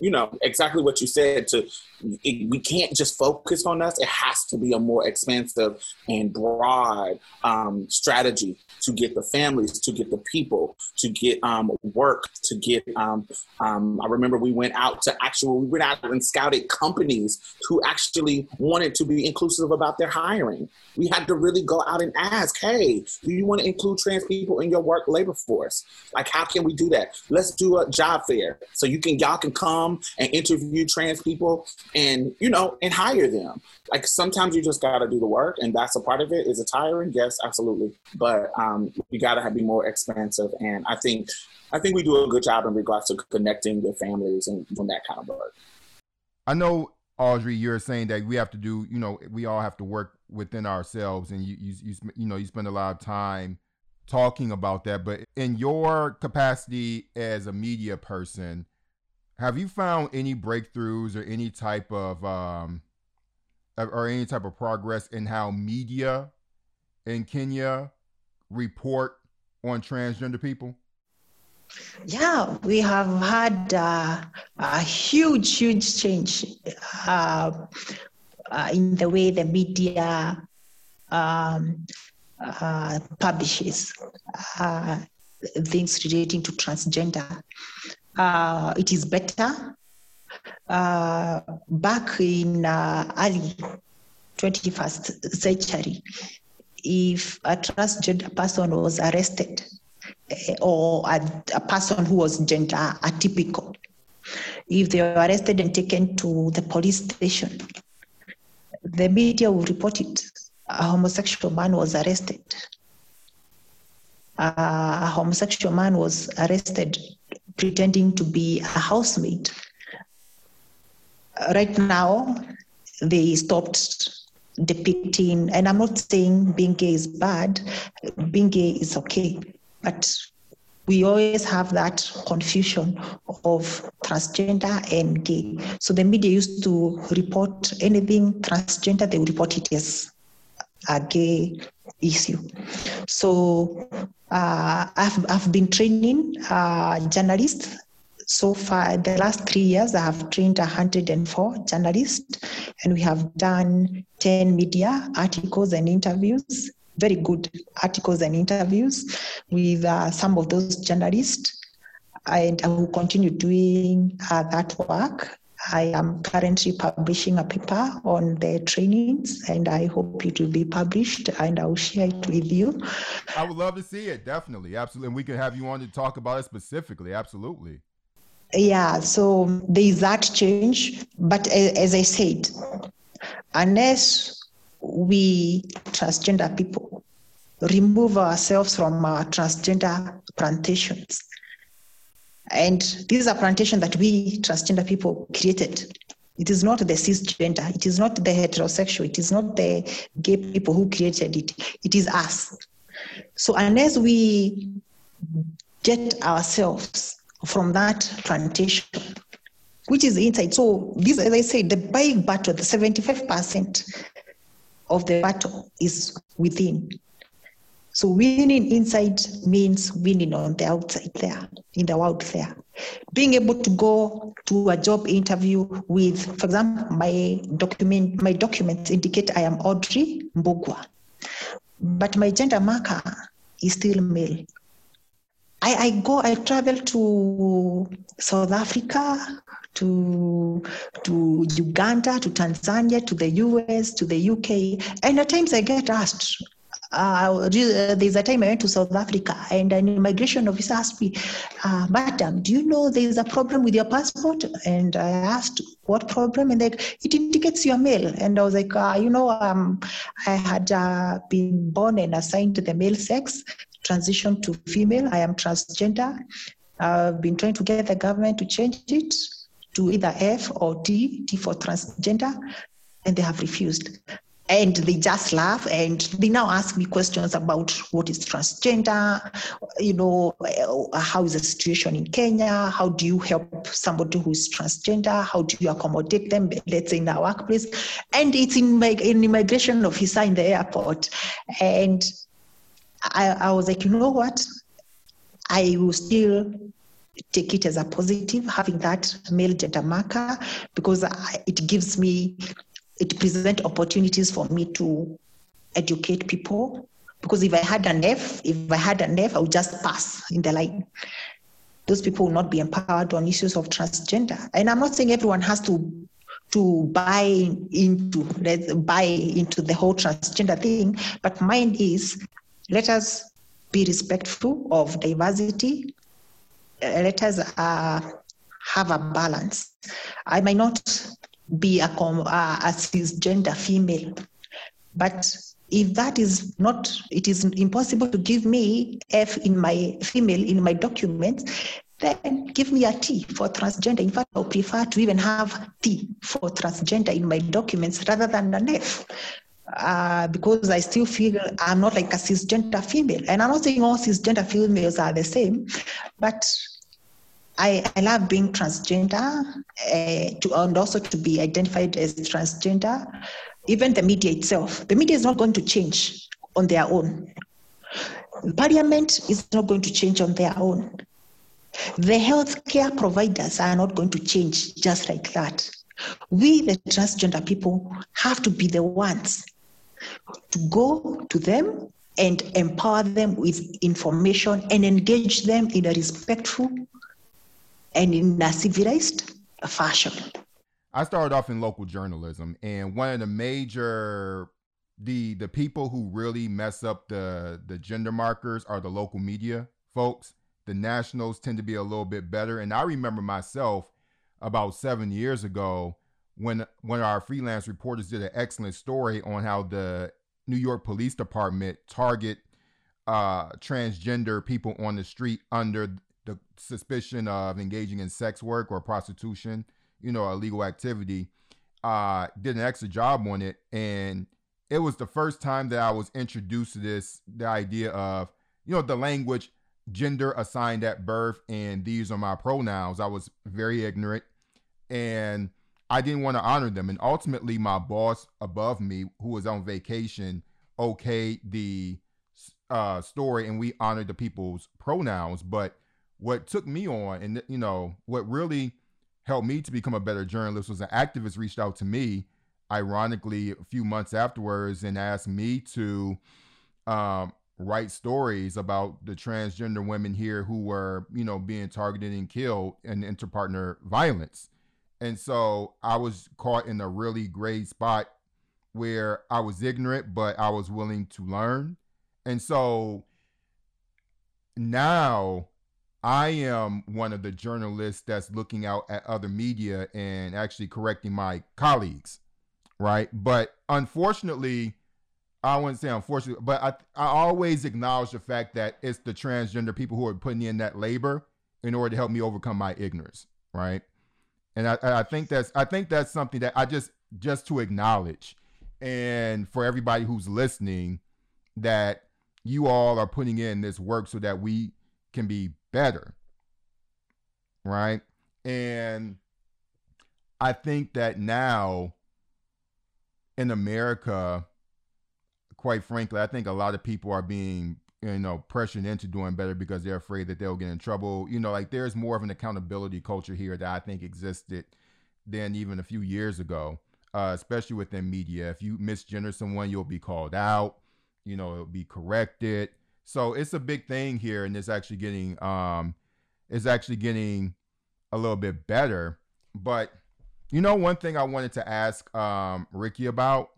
Speaker 3: you know exactly what you said to it, we can't just focus on us. It has to be a more expansive and broad um, strategy to get the families to get the people to get um, work to get um, um i remember we went out to actual we went out and scouted companies who actually wanted to be inclusive about their hiring. We had to really go out and ask hey do you want to include trans people in your work labor force? Like how can we do that? Let's do a job fair so you can y'all can come come and interview trans people and, you know, and hire them. Like sometimes you just got to do the work and that's a part of it. Is it tiring? Yes, absolutely. But um, you got to be more expansive. And I think, I think we do a good job in regards to connecting with families and doing that kind of work.
Speaker 1: I know Audrey, you're saying that we have to do, you know, we all have to work within ourselves, and you, you, you, you know, you spend a lot of time talking about that. But in your capacity as a media person, have you found any breakthroughs or any type of um, or any type of progress in how media in Kenya report on transgender people?
Speaker 2: Yeah, we have had uh, a huge, huge change uh, uh, in the way the media um, uh, publishes uh, things relating to transgender uh, it is better. Uh, back in uh, early 21st century, if a transgender person was arrested eh, or a, a person who was gender atypical, if they were arrested and taken to the police station, the media will report it. A homosexual man was arrested. Uh, a homosexual man was arrested pretending to be a housemaid. Right now, they stopped depicting, and I'm not saying being gay is bad, being gay is okay, but we always have that confusion of transgender and gay. So the media used to report anything transgender, they would report it as a gay issue. So uh, I've, I've been training uh, journalists. So far, the last three years, I have trained 104 journalists, and we have done 10 media articles and interviews, very good articles and interviews with uh, some of those journalists. And I will continue doing uh, that work I am currently publishing a paper on the trainings, and I hope it will be published, and I will share it with you.
Speaker 1: I would love to see it, definitely, absolutely. And we can have you on to talk about it specifically, absolutely.
Speaker 2: Yeah, so there is that change, but as I said, unless we transgender people remove ourselves from our transgender plantations and these are plantations that we transgender people created. It is not the cisgender, it is not the heterosexual, it is not the gay people who created it. It is us. So unless we get ourselves from that plantation, which is inside. So this, as I said, the big battle, the 75% of the battle is within. So winning inside means winning on the outside there, in the world there. Being able to go to a job interview with, for example, my document, my documents indicate I am Audrey Mbugua, but my gender marker is still male. I, I go, I travel to South Africa, to to Uganda, to Tanzania, to the US, to the UK, and at times I get asked, uh, there's a time I went to South Africa and an immigration officer asked me, uh, Madam, do you know there's a problem with your passport? And I asked, What problem? And like, it indicates you're male. And I was like, uh, You know, um, I had uh, been born and assigned to the male sex, transitioned to female. I am transgender. I've been trying to get the government to change it to either F or T, T for transgender, and they have refused and they just laugh and they now ask me questions about what is transgender you know uh, how is the situation in kenya how do you help somebody who is transgender how do you accommodate them let's say in our workplace. And it's in my in immigration officer in the airport. And I, I was like you know what? I will still take it as a positive, having that male gender marker, because it gives me, it presents opportunities for me to educate people. Because if I had an F, if I had an F, I would just pass in the line. Those people will not be empowered on issues of transgender. And I'm not saying everyone has to to buy into buy into the whole transgender thing, but mine is let us be respectful of diversity. Uh, let us uh, have a balance. I might not be a, a cisgender female, but if that is not, it is impossible to give me F in my female in my documents, then give me a T for transgender. In fact, I prefer to even have T for transgender in my documents rather than an F. Uh, because I still feel I'm not like a cisgender female. And I'm not saying all cisgender females are the same, but I, I love being transgender uh, to, and also to be identified as transgender. Even the media itself, the media is not going to change on their own. Parliament is not going to change on their own. The healthcare providers are not going to change just like that. We, the transgender people, have to be the ones to go to them and empower them with information and engage them in a respectful and in a civilized fashion.
Speaker 1: I started off in local journalism, and one of the major the the people who really mess up the the gender markers are the local media folks the Nationals tend to be a little bit better. And I remember myself about seven years ago when when our freelance reporters did an excellent story on how the New York Police Department target uh, transgender people on the street under the suspicion of engaging in sex work or prostitution, you know, illegal activity. Uh, did an excellent job on it, and it was the first time that I was introduced to this the idea of you know the language gender assigned at birth and these are my pronouns. I was very ignorant and I didn't want to honor them. And ultimately, my boss above me, who was on vacation, okayed the uh, story and we honored the people's pronouns. But what took me on, and you know, what really helped me to become a better journalist was an activist reached out to me, ironically, a few months afterwards, and asked me to um, write stories about the transgender women here who were, you know, being targeted and killed in interpartner violence. And so I was caught in a really great spot where I was ignorant, but I was willing to learn. And so now I am one of the journalists that's looking out at other media and actually correcting my colleagues, right? But unfortunately, I wouldn't say unfortunately, but I I always acknowledge the fact that it's the transgender people who are putting in that labor in order to help me overcome my ignorance, right? And I, I think that's I think that's something that I just just to acknowledge, and for everybody who's listening, that you all are putting in this work so that we can be better, right? And I think that now in America quite frankly, I think a lot of people are being you know pressured into doing better because they're afraid that they'll get in trouble. You know, like there's more of an accountability culture here that I think existed than even a few years ago, uh, especially within media. If you misgender someone, you'll be called out. You know, it'll be corrected. So it's a big thing here, and it's actually getting um, it's actually getting a little bit better. But you know, one thing I wanted to ask um, Ricky about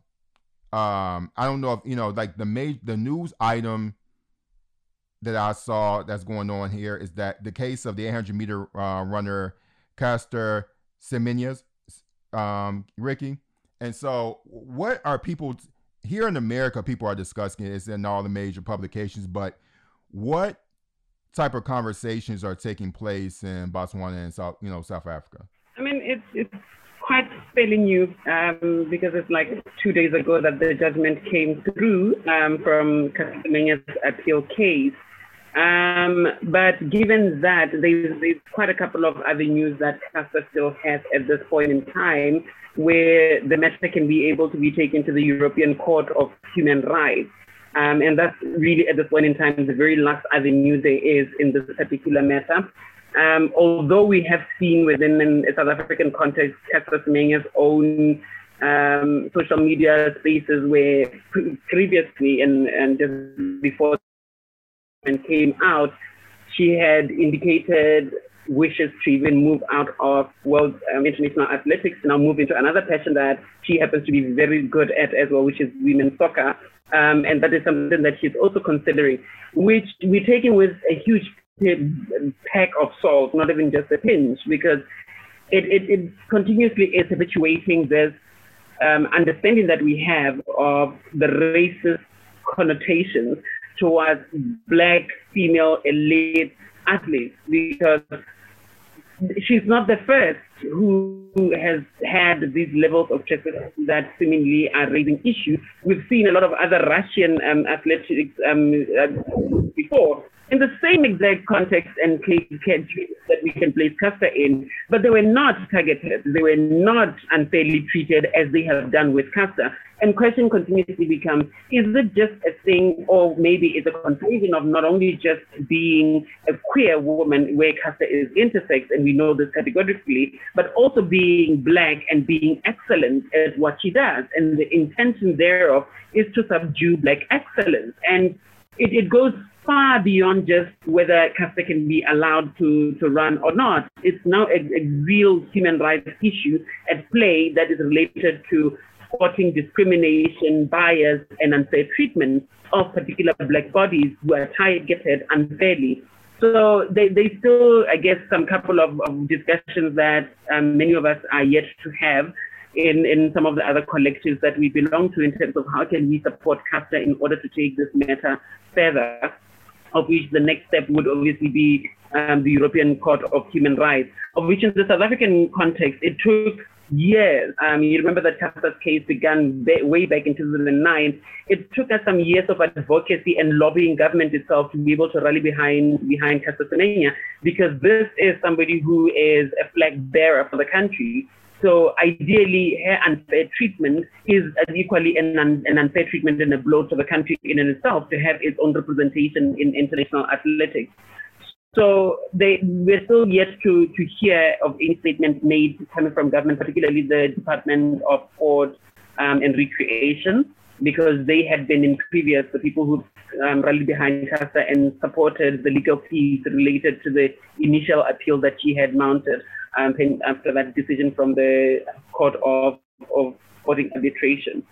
Speaker 1: um i don't know if you know like the major the news item that i saw that's going on here is that the case of the 800 meter uh, runner Caster Semenya um ricky and so what are people here in america people are discussing it it's in all the major publications but what type of conversations are taking place in botswana and south you know south africa
Speaker 4: i mean it's it's quite fairly new um, because it's like two days ago that the judgment came through um, from Caster appeal case. Um, but given that there's, there's, quite a couple of avenues that Caster still has at this point in time where the matter can be able to be taken to the European Court of Human Rights. Um, and that's really at this point in time the very last avenue there is in this particular matter. um, although we have seen within a South African context, Caster Semenya's own um, social media spaces where previously and, and just before and came out, she had indicated wishes to even move out of world um, international athletics, and now move into another passion that she happens to be very good at as well, which is women's soccer. Um, and that is something that she's also considering, which we're taking with a huge pack of salt, not even just a pinch, because it, it, it continuously is habituating this um, understanding that we have of the racist connotations towards black female elite athletes because she's not the first who has had these levels of chesticity that seemingly are raising issues. We've seen a lot of other Russian um, athletics um, uh, before in the same exact context and case that we can place Caster in, but they were not targeted. They were not unfairly treated as they have done with Caster. And question continuously becomes, is it just a thing or maybe it's a confusion of not only just being a queer woman where Caster is intersex and we know this categorically, but also being black and being excellent at what she does. And the intention thereof is to subdue black excellence. And it, it goes far beyond just whether Caster can be allowed to, to run or not. It's now a, a real human rights issue at play that is related to sporting discrimination, bias, and unfair treatment of particular black bodies who are targeted unfairly. So they, they still, I guess, some couple of, of discussions that um, many of us are yet to have in, in some of the other collectives that we belong to in terms of how can we support Caster in order to take this matter further of which the next step would obviously be um, the European Court of Human Rights, of which in the South African context, it took years. Um, you remember that Caster's case began way back in 2009. It took us some years of advocacy and lobbying government itself to be able to rally behind behind Caster Semenya, because this is somebody who is a flag bearer for the country. So ideally, her unfair treatment is as equally an, an unfair treatment and a blow to the country in and itself to have its own representation in international athletics. So they, we're still yet to, to hear of any statement made coming from government, particularly the Department of Sport um, and Recreation, because they had been in previous, the people who um, rallied behind Caster and supported the legal fees related to the initial appeal that she had mounted um, after that decision from the Court of, of Sporting Arbitration.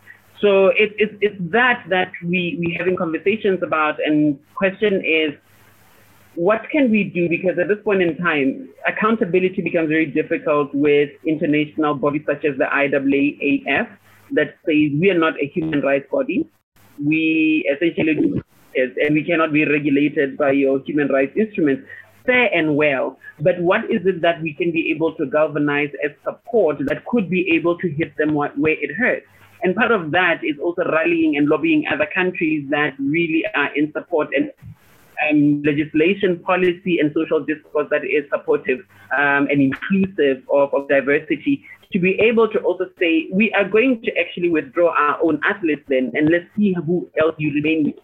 Speaker 4: So it, it, it's that that we, we having conversations about and question is, what can we do? Because at this point in time, accountability becomes very difficult with international bodies such as the IAAF that says we are not a human rights body. We essentially do and we cannot be regulated by your human rights instruments fair and well, but what is it that we can be able to galvanize as support that could be able to hit them where it hurts? And part of that is also rallying and lobbying other countries that really are in support and um, legislation, policy, and social discourse that is supportive um, and inclusive of, of diversity to be able to also say, we are going to actually withdraw our own athletes then, and let's see who else you remain with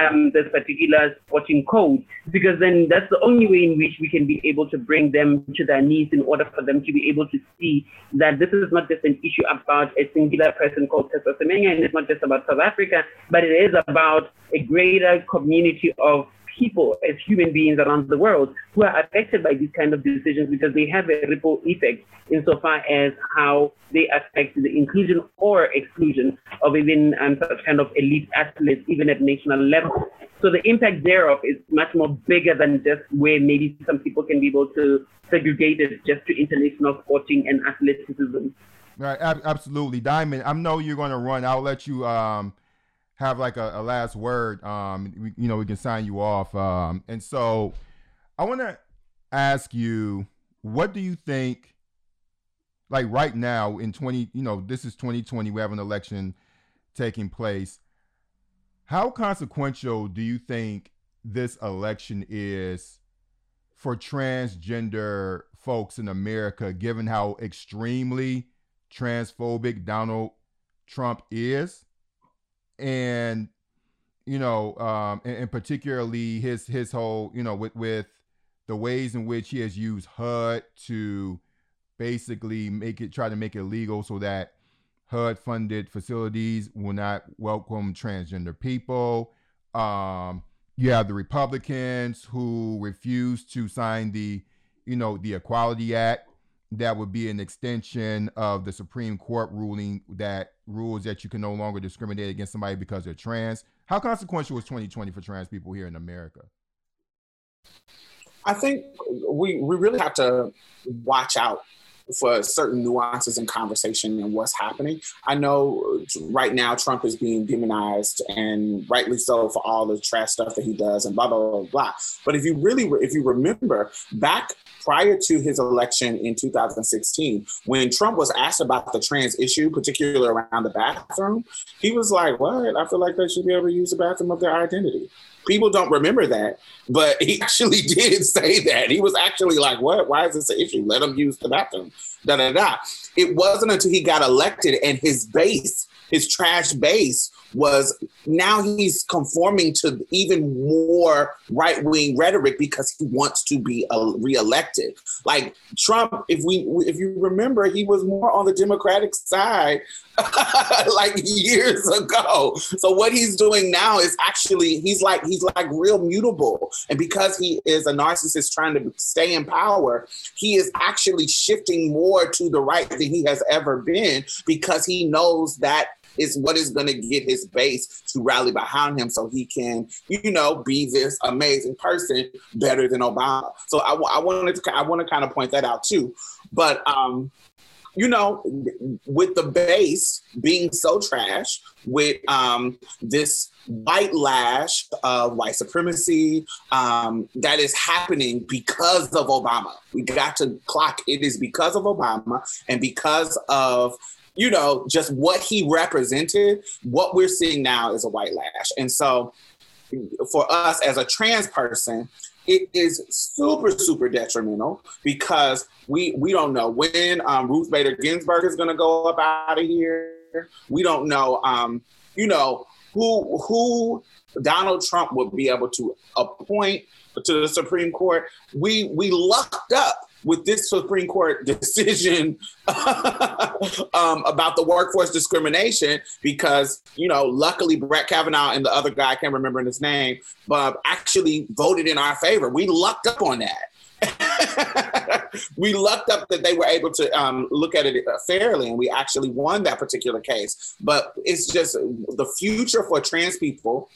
Speaker 4: um, this particular sporting code, because then that's the only way in which we can be able to bring them to their knees in order for them to be able to see that this is not just an issue about a singular person called Caster Semenya, and it's not just about South Africa, but it is about a greater community of people as human beings around the world who are affected by these kind of decisions because they have a ripple effect insofar as how they affect the inclusion or exclusion of even um, such kind of elite athletes, even at national level. So the impact thereof is much more bigger than just where maybe some people can be able to segregate it just to international sporting and athleticism.
Speaker 1: Right, ab- absolutely, Diamond. I know you're going to run. I'll let you um, have like a, a last word, um, we, you know, we can sign you off. Um, and so I want to ask you, what do you think, like right now in 20, you know, this is 2020, we have an election taking place. How consequential do you think this election is for transgender folks in America, given how extremely transphobic Donald Trump is? And you know, um, and, and, particularly his his whole, you know, with with the ways in which he has used HUD to basically make it try to make it legal so that HUD funded facilities will not welcome transgender people. Um, you have the Republicans who refuse to sign the, you know, the Equality Act. That would be an extension of the Supreme Court ruling that rules that you can no longer discriminate against somebody because they're trans. How consequential was 2020 for trans people here in America?
Speaker 3: I think we we really have to watch out for certain nuances in conversation and what's happening. I know right now Trump is being demonized and rightly so for all the trash stuff that he does and blah blah blah blah. But if you really if you remember back prior to his election in 2016, when Trump was asked about the trans issue, particularly around the bathroom, he was like, "What? I feel like they should be able to use the bathroom of their identity." People don't remember that, but he actually did say that. He was actually like, "What? Why is this an issue? Let them use the bathroom." Da da da. It wasn't until he got elected and his base, his trash base, was now he's conforming to even more right wing rhetoric because he wants to be uh, reelected. Like Trump, if we if you remember, he was more on the Democratic side like years ago. So what he's doing now is actually he's like he's like real mutable, and because he is a narcissist trying to stay in power, he is actually shifting more to the right than he has ever been because he knows that is what is going to get his base to rally behind him so he can, you know, be this amazing person better than Obama. So I, I wanted to, I want to kind of point that out too. But, um, you know, with the base being so trash, with um, this white lash of white supremacy um, that is happening because of Obama. We got to clock it is because of Obama and because of you know, just what he represented, what we're seeing now is a white lash. And so for us as a trans person, it is super, super detrimental because we we don't know when um, Ruth Bader Ginsburg is going to go up out of here. We don't know, um, you know, who who Donald Trump would be able to appoint to the Supreme Court. We we lucked up with this Supreme Court decision um, about the workforce discrimination because, you know, luckily Brett Kavanaugh and the other guy, I can't remember his name, but actually voted in our favor. We lucked up on that. we lucked up that they were able to um, look at it fairly and we actually won that particular case. But it's just the future for trans people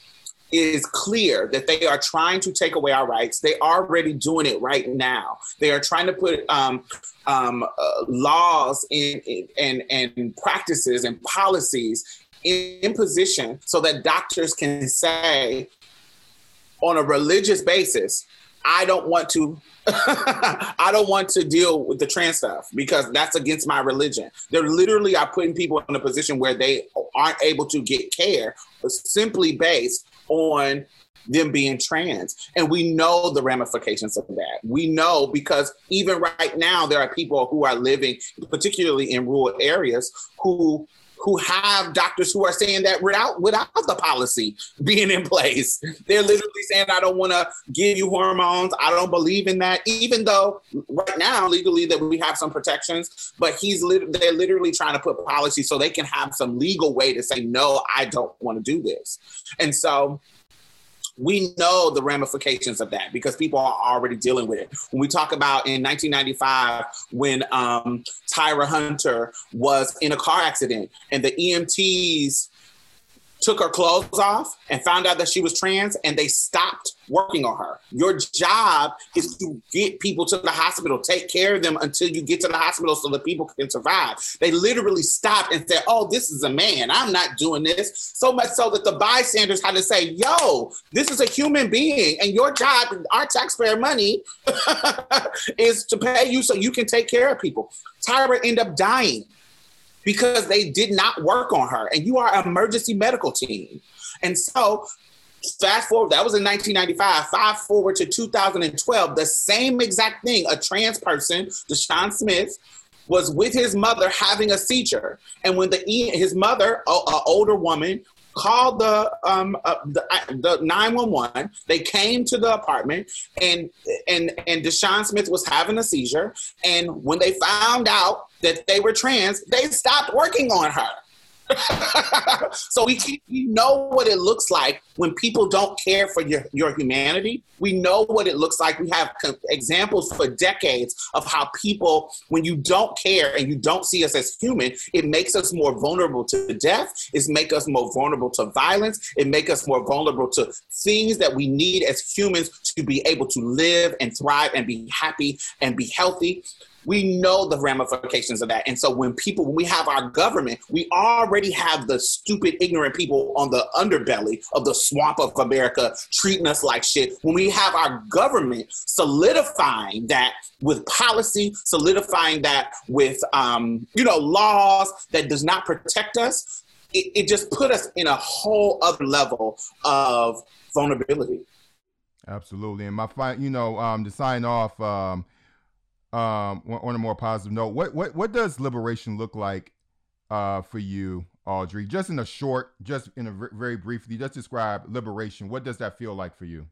Speaker 3: is clear that they are trying to take away our rights. They are already doing it right now. They are trying to put um, um, uh, laws in, in, and, and practices and policies in, in position so that doctors can say on a religious basis, I don't want to I don't want to deal with the trans stuff because that's against my religion. They're literally are putting people in a position where they aren't able to get care simply based on them being trans. And we know the ramifications of that. We know because even right now, there are people who are living, particularly in rural areas, who who have doctors who are saying that without without the policy being in place. They're literally saying, I don't want to give you hormones. I don't believe in that. Even though right now, legally, that we have some protections, but he's lit- they're literally trying to put policy so they can have some legal way to say, no, I don't want to do this. And so we know the ramifications of that because people are already dealing with it. When we talk about in 1995, when um, Tyra Hunter was in a car accident and the EMTs took her clothes off and found out that she was trans and they stopped working on her. Your job is to get people to the hospital, take care of them until you get to the hospital so that people can survive. They literally stopped and said, Oh, this is a man. I'm not doing this. So much so that the bystanders had to say, Yo, this is a human being, and your job, our taxpayer money, is to pay you so you can take care of people. Tyra ended up dying because they did not work on her. And you are an emergency medical team. And so fast forward, that was in 1995. Fast forward to 2012, the same exact thing. A trans person, Deshaun Smith, was with his mother having a seizure. And when the his mother, an older woman, called the um uh, the, uh, the 911 they came to the apartment and and and deshaun smith was having a seizure. And when they found out that they were trans they stopped working on her so we, we know what it looks like when people don't care for your, your humanity. We know what it looks like. We have examples for decades of how people, when you don't care and you don't see us as human, it makes us more vulnerable to death. It makes us more vulnerable to violence. It makes us more vulnerable to things that we need as humans to be able to live and thrive and be happy and be healthy we know the ramifications of that. And so when people, when we have our government, we already have the stupid, ignorant people on the underbelly of the swamp of America treating us like shit. When we have our government solidifying that with policy, solidifying that with, um, you know, laws that does not protect us, it, it just put us in a whole other level of vulnerability.
Speaker 1: Absolutely. And my, fi- you know, um, to sign off, um, um, on a more positive note, what what what does liberation look like uh, for you, Audrey? Just in a short, just in a very briefly, just describe liberation. What does that feel like for you?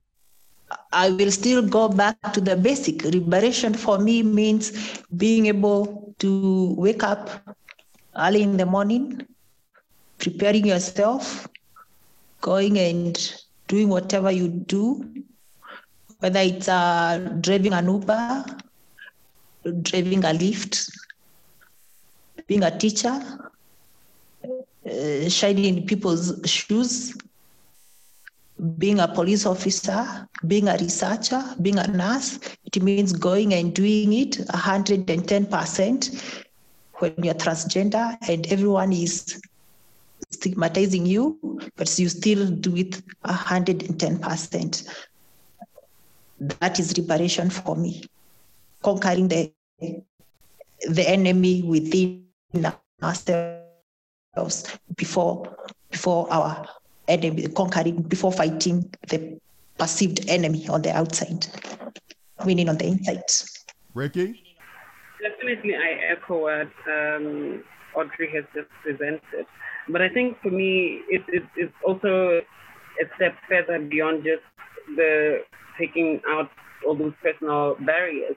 Speaker 2: I will still go back to the basic. Liberation for me means being able to wake up early in the morning, preparing yourself, going and doing whatever you do, whether it's uh, driving an Uber, driving a Lyft, being a teacher, uh, shining in people's shoes, being a police officer, being a researcher, being a nurse. It means going and doing it 110% when you're transgender and everyone is stigmatizing you, but you still do it 110%. That is liberation for me, conquering the the enemy within ourselves before before our enemy conquering before fighting the perceived enemy on the outside winning on the inside.
Speaker 1: Ricki?
Speaker 4: Definitely i echo what um, audrey has just presented. But i think for me it, it, it's also a step further beyond just the taking out all those personal barriers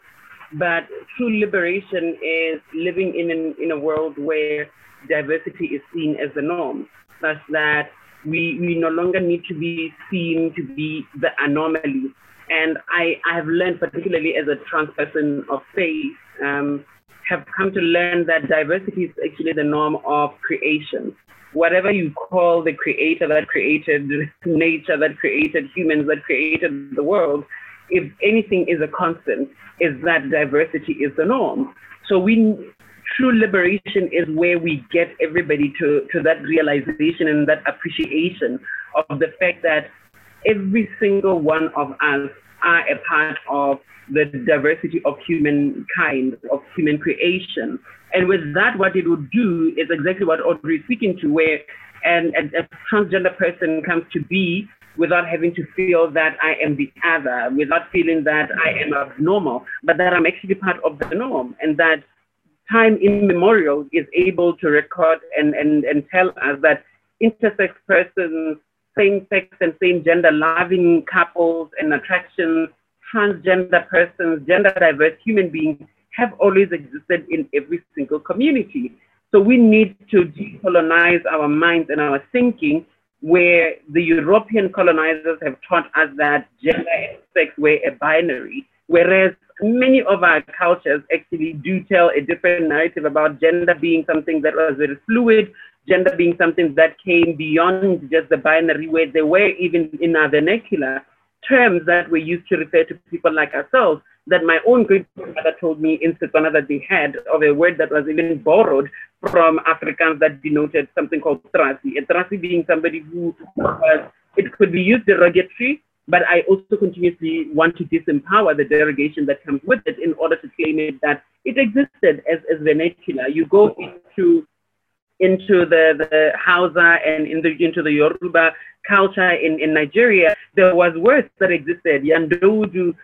Speaker 4: but true liberation is living in, an, in a world where diversity is seen as the norm, such that we, we no longer need to be seen to be the anomaly. And I, I have learned, particularly as a trans person of faith, um, have come to learn that diversity is actually the norm of creation. Whatever you call the creator that created nature, that created humans, that created the world, if anything is a constant, is that diversity is the norm. So we true liberation is where we get everybody to, to that realization and that appreciation of the fact that every single one of us are a part of the diversity of humankind, of human creation. And with that, what it would do is exactly what Audrey is speaking to, where an, a, a transgender person comes to be without having to feel that I am the other, without feeling that I am abnormal, but that I'm actually part of the norm and that time immemorial is able to record and, and, and tell us that intersex persons, same sex and same gender loving couples and attractions, transgender persons, gender diverse human beings have always existed in every single community. So we need to decolonize our minds and our thinking where the European colonizers have taught us that gender and sex were a binary, whereas many of our cultures actually do tell a different narrative about gender being something that was very fluid, gender being something that came beyond just the binary, where there were even in our vernacular terms that were used to refer to people like ourselves that my own great grandmother told me in Setswana that they had of a word that was even borrowed from Africans that denoted something called trasi. A trasi being somebody who was, it could be used derogatory, but I also continuously want to disempower the derogation that comes with it in order to claim it that it existed as, as vernacular. You go into into the, the Hausa and in the, into the Yoruba culture in, in Nigeria, there was words that existed, Yandodu,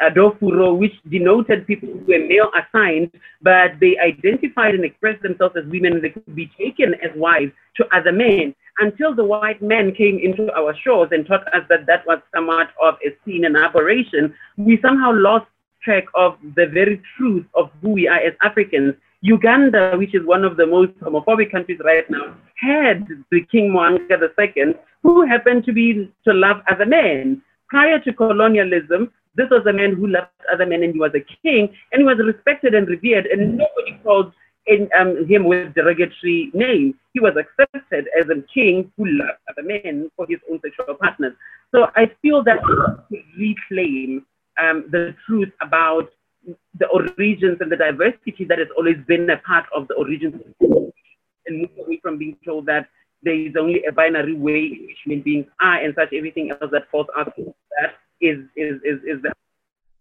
Speaker 4: Adofuro, which denoted people who were male assigned, but they identified and expressed themselves as women. They could be taken as wives to other men. until the white men came into our shores and taught us that that was somewhat of a sin and aberration, we somehow lost track of the very truth of who we are as Africans. Uganda, which is one of the most homophobic countries right now, had the King Mwanga II, who happened to be to love other men. Prior to colonialism, this was a man who loved other men and he was a king and he was respected and revered and nobody called in, um, him with derogatory name. He was accepted as a king who loved other men for his own sexual partners. So I feel that to reclaim um, the truth about the origins and the diversity that has always been a part of the origins and move away from being told that there is only a binary way in which human beings are and such everything else that falls out of that is is is, is the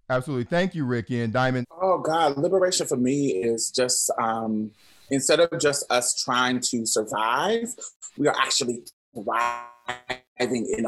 Speaker 1: Absolutely. Thank you, Ricki and Diamond.
Speaker 3: Oh God, liberation for me is just um, instead of just us trying to survive, we are actually thriving in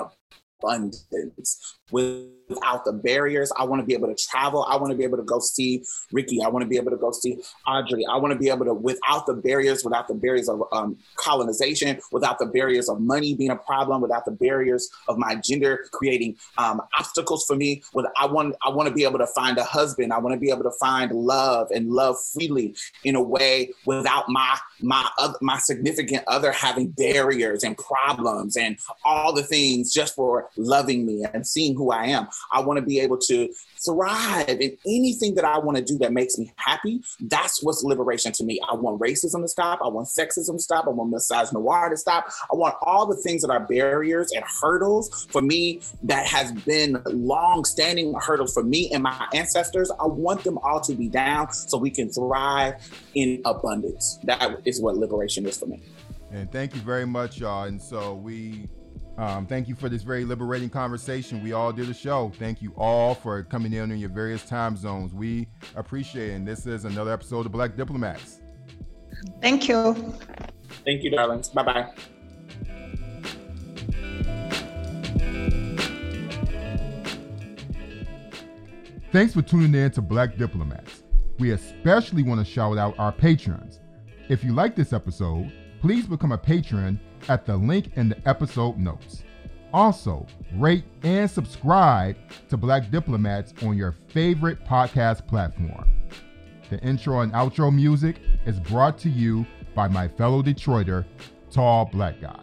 Speaker 3: abundance without the barriers. I want to be able to travel. I want to be able to go see Ricki. I want to be able to go see Audrey. I want to be able to, without the barriers, without the barriers of um, colonization, without the barriers of money being a problem, without the barriers of my gender creating um, obstacles for me. With I want, I want to be able to find a husband. I want to be able to find love and love freely in a way without my my other, my significant other having barriers and problems and all the things just for loving me and seeing who I am. I want to be able to thrive in anything that I want to do that makes me happy. That's what's liberation to me. I want racism to stop. I want sexism to stop. I want misogyny to stop. I want all the things that are barriers and hurdles for me that has been long standing hurdles for me and my ancestors. I want them all to be down so we can thrive in abundance. That is what liberation is for me.
Speaker 1: And thank you very much, y'all. And so we um, thank you for this very liberating conversation. We all did a show. Thank you all for coming in in your various time zones. We appreciate it. And this is another episode of Black Diplomats.
Speaker 2: Thank you.
Speaker 3: Thank you, darlings. Bye bye.
Speaker 1: Thanks for tuning in to Black Diplomats. We especially want to shout out our patrons. If you like this episode, please become a patron at the link in the episode notes. Also, rate and subscribe to Black Diplomats on your favorite podcast platform. The intro and outro music is brought to you by my fellow Detroiter, Tall Black Guy.